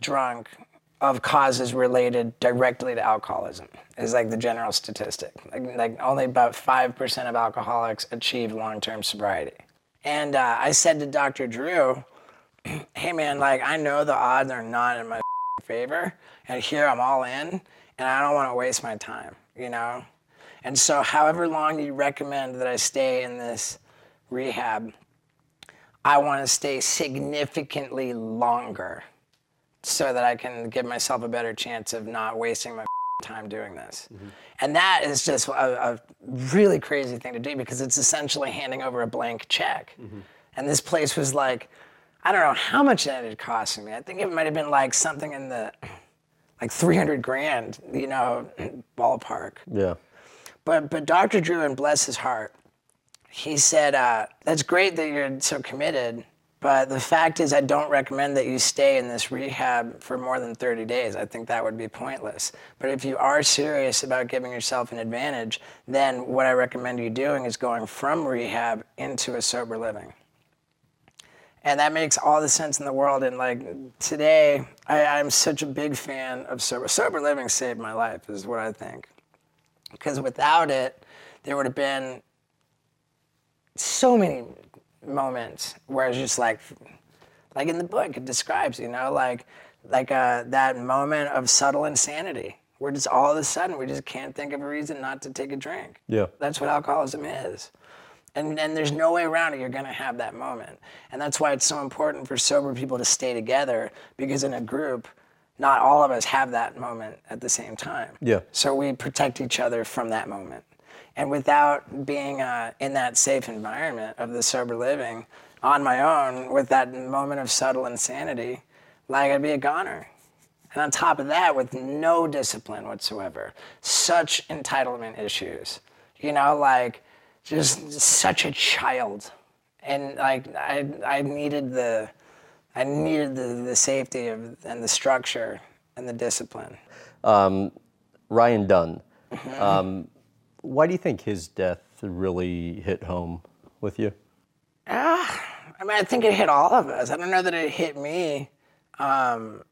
Speaker 2: drunk of causes related directly to alcoholism is like the general statistic. Like, like only about 5% of alcoholics achieve long-term sobriety. And uh, I said to Dr. Drew, hey man, like I know the odds are not in my favor and here I'm all in and I don't want to waste my time, you know? And so, however long you recommend that I stay in this rehab, I want to stay significantly longer so that I can give myself a better chance of not wasting my time doing this. Mm-hmm. And that is just a, a, really crazy thing to do because it's essentially handing over a blank check. Mm-hmm. And this place was like, I don't know how much that had costing me. I think it might have been like something in the like 300 grand, you know, ballpark.
Speaker 3: Yeah.
Speaker 2: But but Dr. Drew, and bless his heart, he said, uh, "That's great that you're so committed." But the fact is, I don't recommend that you stay in this rehab for more than 30 days. I think that would be pointless. But if you are serious about giving yourself an advantage, then what I recommend you doing is going from rehab into a sober living. And that makes all the sense in the world. And like today, I, am such a big fan of sober. Sober living saved my life, is what I think because without it, there would have been so many moments where it's just like, like in the book, it describes, you know, like, like uh, that moment of subtle insanity where just all of a sudden we just can't think of a reason not to take a drink.
Speaker 3: Yeah.
Speaker 2: That's what alcoholism is. And, and there's no way around it. You're going to have that moment. And that's why it's so important for sober people to stay together because in a group, not all of us have that moment at the same time.
Speaker 3: Yeah.
Speaker 2: So we protect each other from that moment. And without being uh, in that safe environment of the sober living on my own with that moment of subtle insanity, like I'd be a goner. And on top of that, with no discipline whatsoever, such entitlement issues, you know, like just such a child. And like I, I needed the, I needed the, the safety of, and the structure and the discipline.
Speaker 3: Um, Ryan Dunn, um, why do you think his death really hit home with you?
Speaker 2: I mean, I think it hit all of us. I don't know that it hit me, um,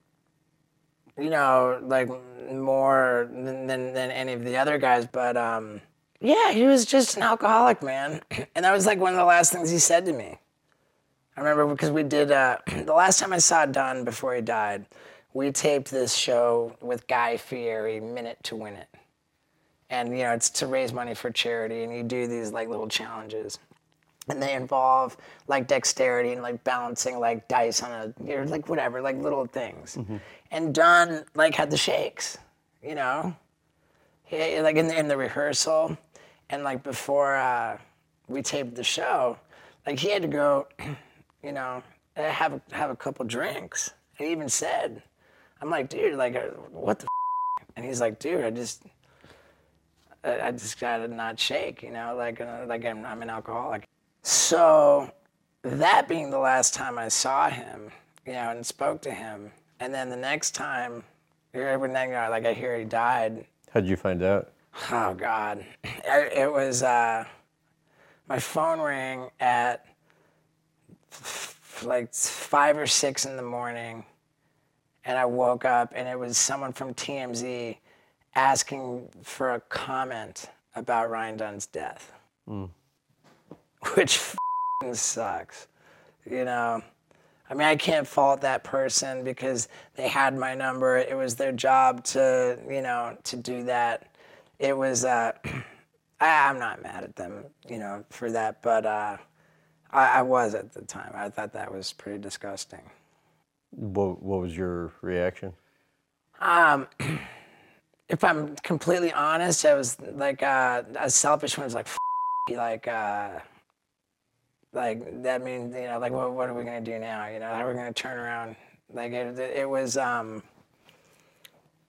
Speaker 2: you know, like more than, than, than any of the other guys, but um, yeah, he was just an alcoholic, man. And that was like one of the last things he said to me. I remember because we did, uh, the last time I saw Dunn before he died, we taped this show with Guy Fieri, Minute to Win It. And, you know, it's to raise money for charity, and you do these like little challenges. And they involve like dexterity and like balancing like dice on a or like whatever like little things. And Dunn like had the shakes you know? He, like in the, in the rehearsal and like before uh, we taped the show like he had to go you know have a, have a couple drinks. And he even said I'm like dude like uh, what the f-? and he's like dude I just I just gotta not shake, you know, like uh, like I'm, I'm an alcoholic. So that being the last time I saw him, you know, and spoke to him, and then the next time, when then, you know, like I hear he died.
Speaker 3: How'd you find out?
Speaker 2: Oh God, it was uh, my phone rang at f- like five or six in the morning, and I woke up and it was someone from TMZ asking for a comment about Ryan Dunn's death, which f***ing sucks, you know. I mean, I can't fault that person because they had my number. It was their job to, you know, to do that. It was. Uh, I, I'm not mad at them, you know, for that, but uh, I, I was at the time. I thought that was pretty disgusting.
Speaker 3: What, what was your reaction?
Speaker 2: Um, if I'm completely honest, I was like uh, a selfish one. Was like, like, uh, like that means you know, like, what, what are we gonna do now? You know, how are we gonna turn around? Like, it, it was um,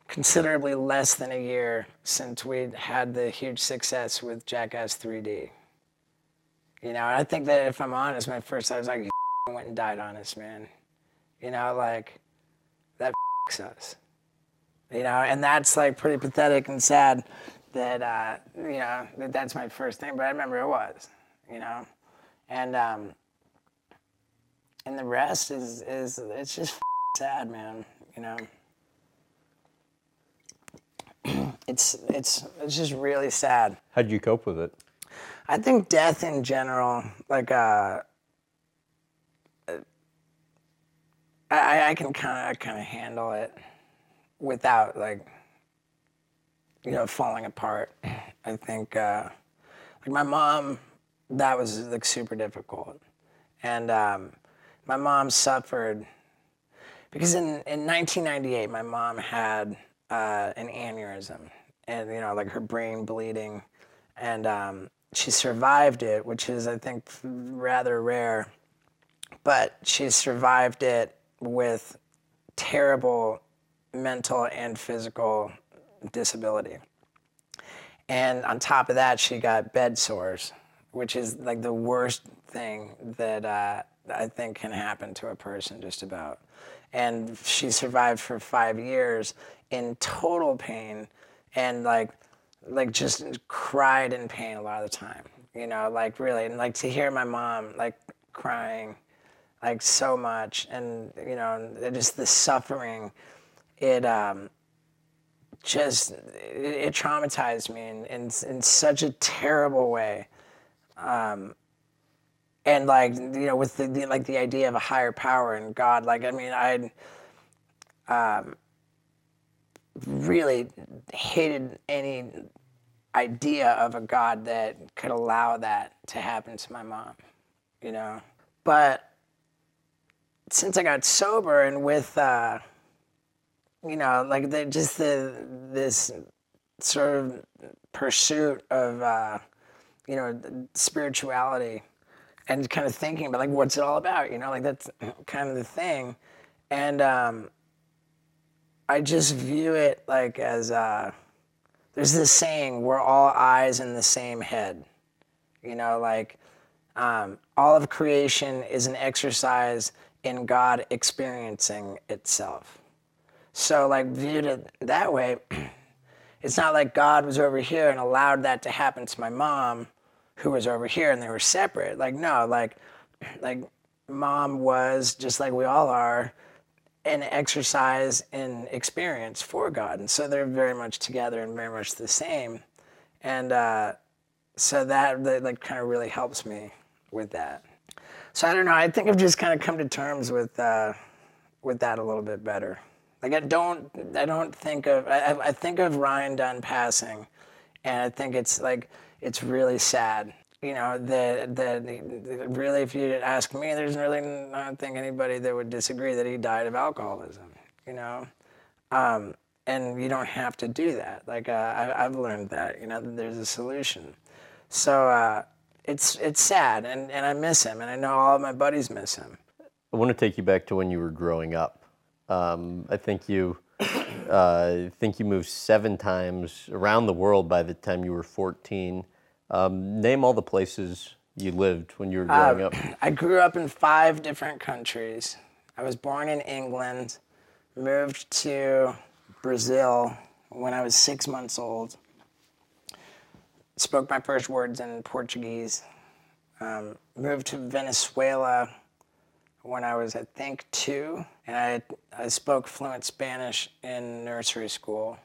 Speaker 2: considerably less than a year since we'd had the huge success with Jackass 3D. You know, I think that if I'm honest, my first I was like, went and died on us, man. You know, like that us you know, and that's like pretty pathetic and sad that uh, you know that that's my first thing. But I remember it was, you know, and um, and the rest is is it's just sad, man. You know, it's it's it's just really sad.
Speaker 3: How'd you cope with it?
Speaker 2: I think death in general, like uh, I I can kind of kind of handle it without like you know falling apart. I think uh, like my mom, that was like super difficult, and um, my mom suffered because in in 1998 my mom had uh, an aneurysm and you know like her brain bleeding, and um, she survived it, which is I think rather rare, but she survived it with terrible mental and physical disability. And on top of that, she got bed sores, which is like the worst thing that uh, I think can happen to a person, just about. And she survived for five years in total pain and like, like just cried in pain a lot of the time, you know, like really. And like to hear my mom like crying like so much and, you know, just the suffering it um, just it, traumatized me in, in, in such a terrible way. Um, and like you know, with the, the, like the idea of a higher power and God, like I mean, I um, really hated any idea of a God that could allow that to happen to my mom, you know. But since I got sober and with uh, you know, like the, just the this sort of pursuit of uh, you know spirituality and kind of thinking about like what's it all about, you know, like that's kind of the thing, and um, I just view it like as uh, there's this saying, we're all eyes in the same head. You know, like um, all of creation is an exercise in God experiencing itself. So, like, viewed it that way, it's not like God was over here and allowed that to happen to my mom, who was over here, and they were separate. Like, no, like, like mom was just like we all are an exercise in experience for God. And so they're very much together and very much the same. And uh, so that, that like kind of really helps me with that. So I don't know. I think I've just kind of come to terms with uh, with that a little bit better. Like I don't I don't think of I, I think of Ryan Dunn passing, and I think it's like it's really sad you know, that that really, if you ask me, there's really I don't think anybody that would disagree that he died of alcoholism. You know, um, and you don't have to do that. Like uh, I, have learned that. You know, that there's a solution. So uh, it's it's sad, and, and I miss him, and I know all of my buddies miss him.
Speaker 3: I want to take you back to when you were growing up. Um, I think you. Uh, think you moved seven times around the world by the time you were 14. Um, name all the places you lived when you were growing uh, up.
Speaker 2: I grew up in five different countries. I was born in England, moved to Brazil when I was six months old, spoke my first words in Portuguese, um, moved to Venezuela when I was, I think, two, and I, I spoke fluent Spanish in nursery school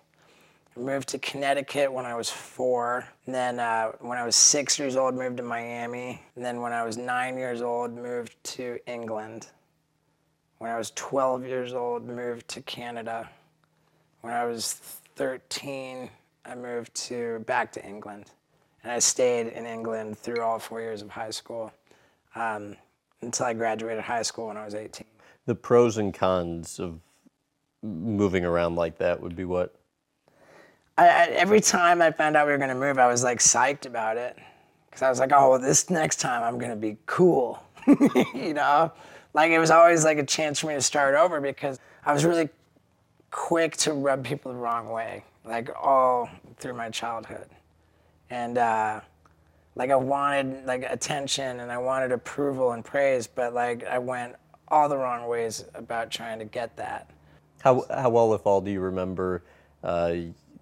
Speaker 2: I moved to Connecticut when I was four. And then uh, when I was six years old, moved to Miami. And then when I was nine years old, moved to England. When I was 12 years old, moved to Canada. When I was 13, I moved to back to England. And I stayed in England through all four years of high school um, until I graduated high school when I was 18.
Speaker 3: The pros and cons of moving around like that would be what?
Speaker 2: I, I, every time I found out we were going to move, I was like psyched about it because I was like, oh, well, this next time I'm going to be cool, you know? Like it was always like a chance for me to start over because I was really quick to rub people the wrong way, like all through my childhood. And uh, like I wanted like attention and I wanted approval and praise, but like I went all the wrong ways about trying to get that.
Speaker 3: How, how well, if all, do you remember uh,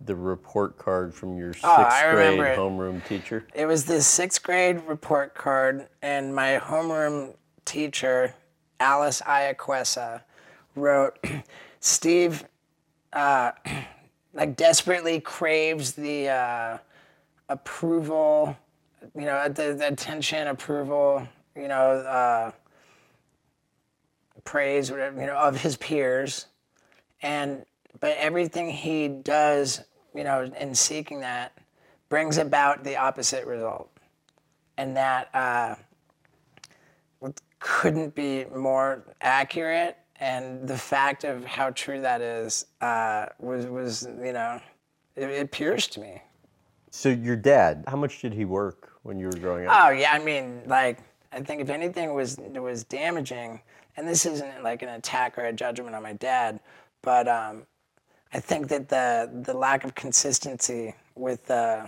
Speaker 3: the report card from your oh, sixth oh, grade homeroom teacher?
Speaker 2: It was the sixth grade report card, and my homeroom teacher, Alice Iaquesa, wrote, Steve, uh, like desperately craves the uh, approval, you know, the, the, attention, approval, you know, uh, praise, whatever, you know, of his peers, and but everything he does, you know, in seeking that brings about the opposite result. And that uh, couldn't be more accurate. And the fact of how true that is uh, was, was, you know, it, it pierced me.
Speaker 3: So your dad, how much did he work when you were growing up?
Speaker 2: Oh yeah, I mean, like I think if anything was was damaging, and this isn't like an attack or a judgment on my dad, but um, I think that the the lack of consistency with uh,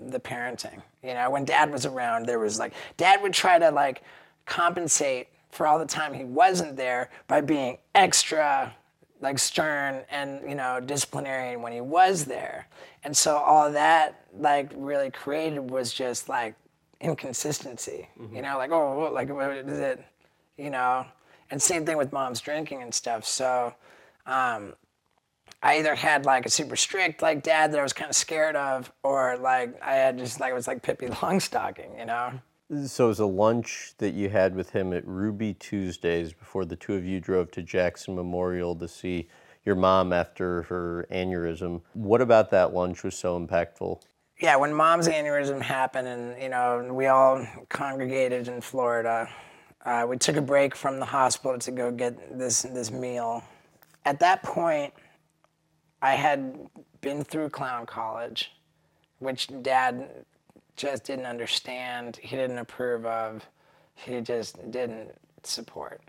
Speaker 2: the parenting. You know, when dad was around, there was like dad would try to like compensate for all the time he wasn't there by being extra like stern and you know disciplinarian when he was there and so all that like really created was just like inconsistency mm-hmm. you know like oh like what is it you know and same thing with mom's drinking and stuff so um, I either had like a super strict like dad that I was kind of scared of, or like I had just like it was like Pippi Longstocking, you know.
Speaker 3: So it was a lunch that you had with him at Ruby Tuesdays before the two of you drove to Jackson Memorial to see your mom after her aneurysm. What about that lunch was so impactful?
Speaker 2: Yeah, when mom's aneurysm happened, and you know we all congregated in Florida, uh, we took a break from the hospital to go get this this meal. At that point I had been through clown college, which dad just didn't understand. He didn't approve of. He just didn't support.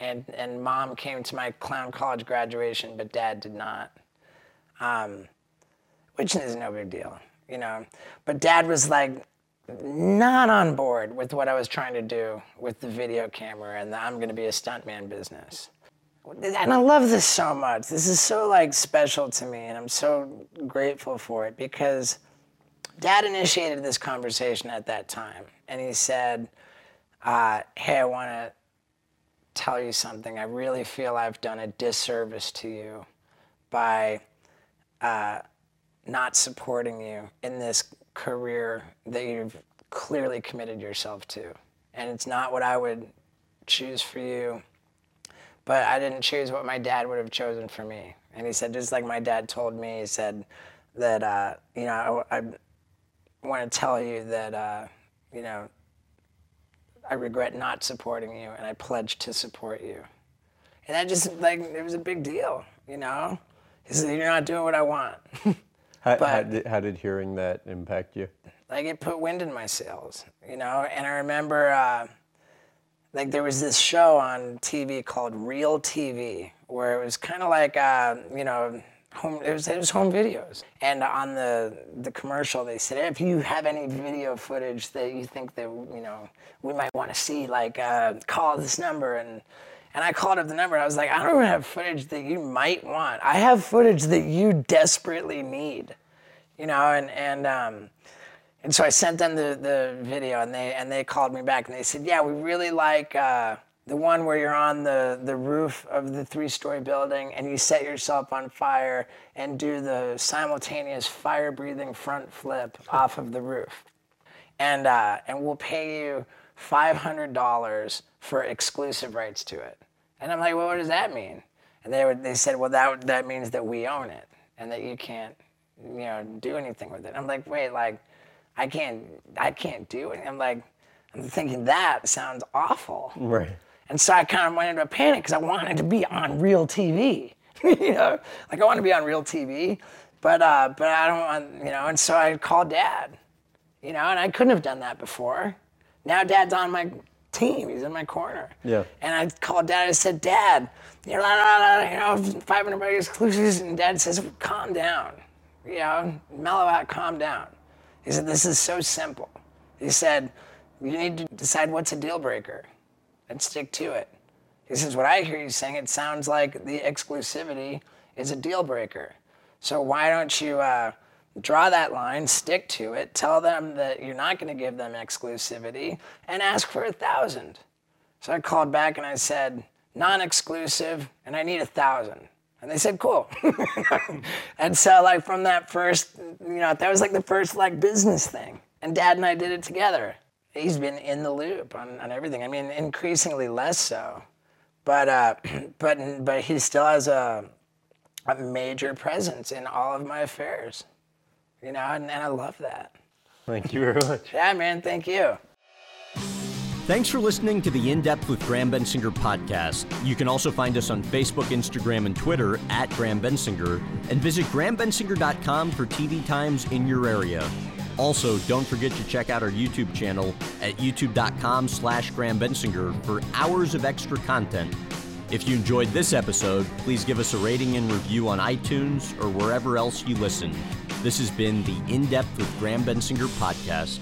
Speaker 2: and and mom came to my clown college graduation, but dad did not. Um, which is no big deal, you know. But dad was like not on board with what I was trying to do with the video camera and the I'm gonna be a stuntman business. And I love this so much. This is so like special to me, and I'm so grateful for it because dad initiated this conversation at that time, and he said, uh, "Hey, I want to tell you something. I really feel I've done a disservice to you by uh, not supporting you in this career that you've clearly committed yourself to. And it's not what I would choose for you, but I didn't choose what my dad would have chosen for me. And he said, just like my dad told me, he said that, uh, you know, I, I want to tell you that, uh, you know, I regret not supporting you and I pledge to support you. And that just, like, it was a big deal, you know? He said, you're not doing what I want.
Speaker 3: How, how, did, how did hearing that impact you?
Speaker 2: like it put wind in my sails, you know. And I remember, uh, like there was this show on TV called Real TV, where it was kind of like, uh, you know, home. It was it was home videos, and on the the commercial they said if you have any video footage that you think that you know we might want to see, like uh, call this number and. And I called up the number. I was like, I don't have footage that you might want. I have footage that you desperately need, you know. And and um, and so I sent them the, the video, and they and they called me back, and they said, "Yeah, we really like uh, the one where you're on the the roof of the three-story building, and you set yourself on fire and do the simultaneous fire-breathing front flip off of the roof, and uh, and we'll pay you five hundred dollars for exclusive rights to it." And I'm like, "Well, what does that mean?" And they were, they said, "Well, that that means that we own it, and that you can't, you know, do anything with it." I'm like, "Wait, like." I can't, I can't do it. I'm like, I'm thinking that sounds awful.
Speaker 3: Right.
Speaker 2: And so I kind of went into a panic because I wanted to be on real TV. you know, like I want to be on real TV, but uh, but I don't want, you know. And so I called Dad, you know, and I couldn't have done that before. Now Dad's on my team. He's in my corner.
Speaker 3: Yeah.
Speaker 2: And I called Dad. I said, Dad, you know, la, la, la, you know, 500 bucks exclusives. And Dad says, calm down. You know, mellow out, calm down. He said, This is so simple. He said, You need to decide what's a deal breaker and stick to it. He says, What I hear you saying, it sounds like the exclusivity is a deal breaker. So why don't you uh, draw that line, stick to it, tell them that you're not going to give them exclusivity, and ask for a thousand. So I called back and I said, non exclusive, and I need a thousand. And they said, cool. and so, like, from that first, you know, that was like the first, like, business thing. And dad and I did it together. He's been in the loop on, on everything. I mean, increasingly less so. But, uh, but, but he still has a, a major presence in all of my affairs, you know, and, and I love that.
Speaker 3: Thank you very much.
Speaker 2: Yeah, man, thank you.
Speaker 1: Thanks for listening to the In Depth with Graham Bensinger podcast. You can also find us on Facebook, Instagram, and Twitter at Graham Bensinger, and visit grahambensinger.com for TV times in your area. Also, don't forget to check out our YouTube channel at youtube.com slash Graham Bensinger for hours of extra content. If you enjoyed this episode, please give us a rating and review on iTunes or wherever else you listen. This has been the In Depth with Graham Bensinger podcast.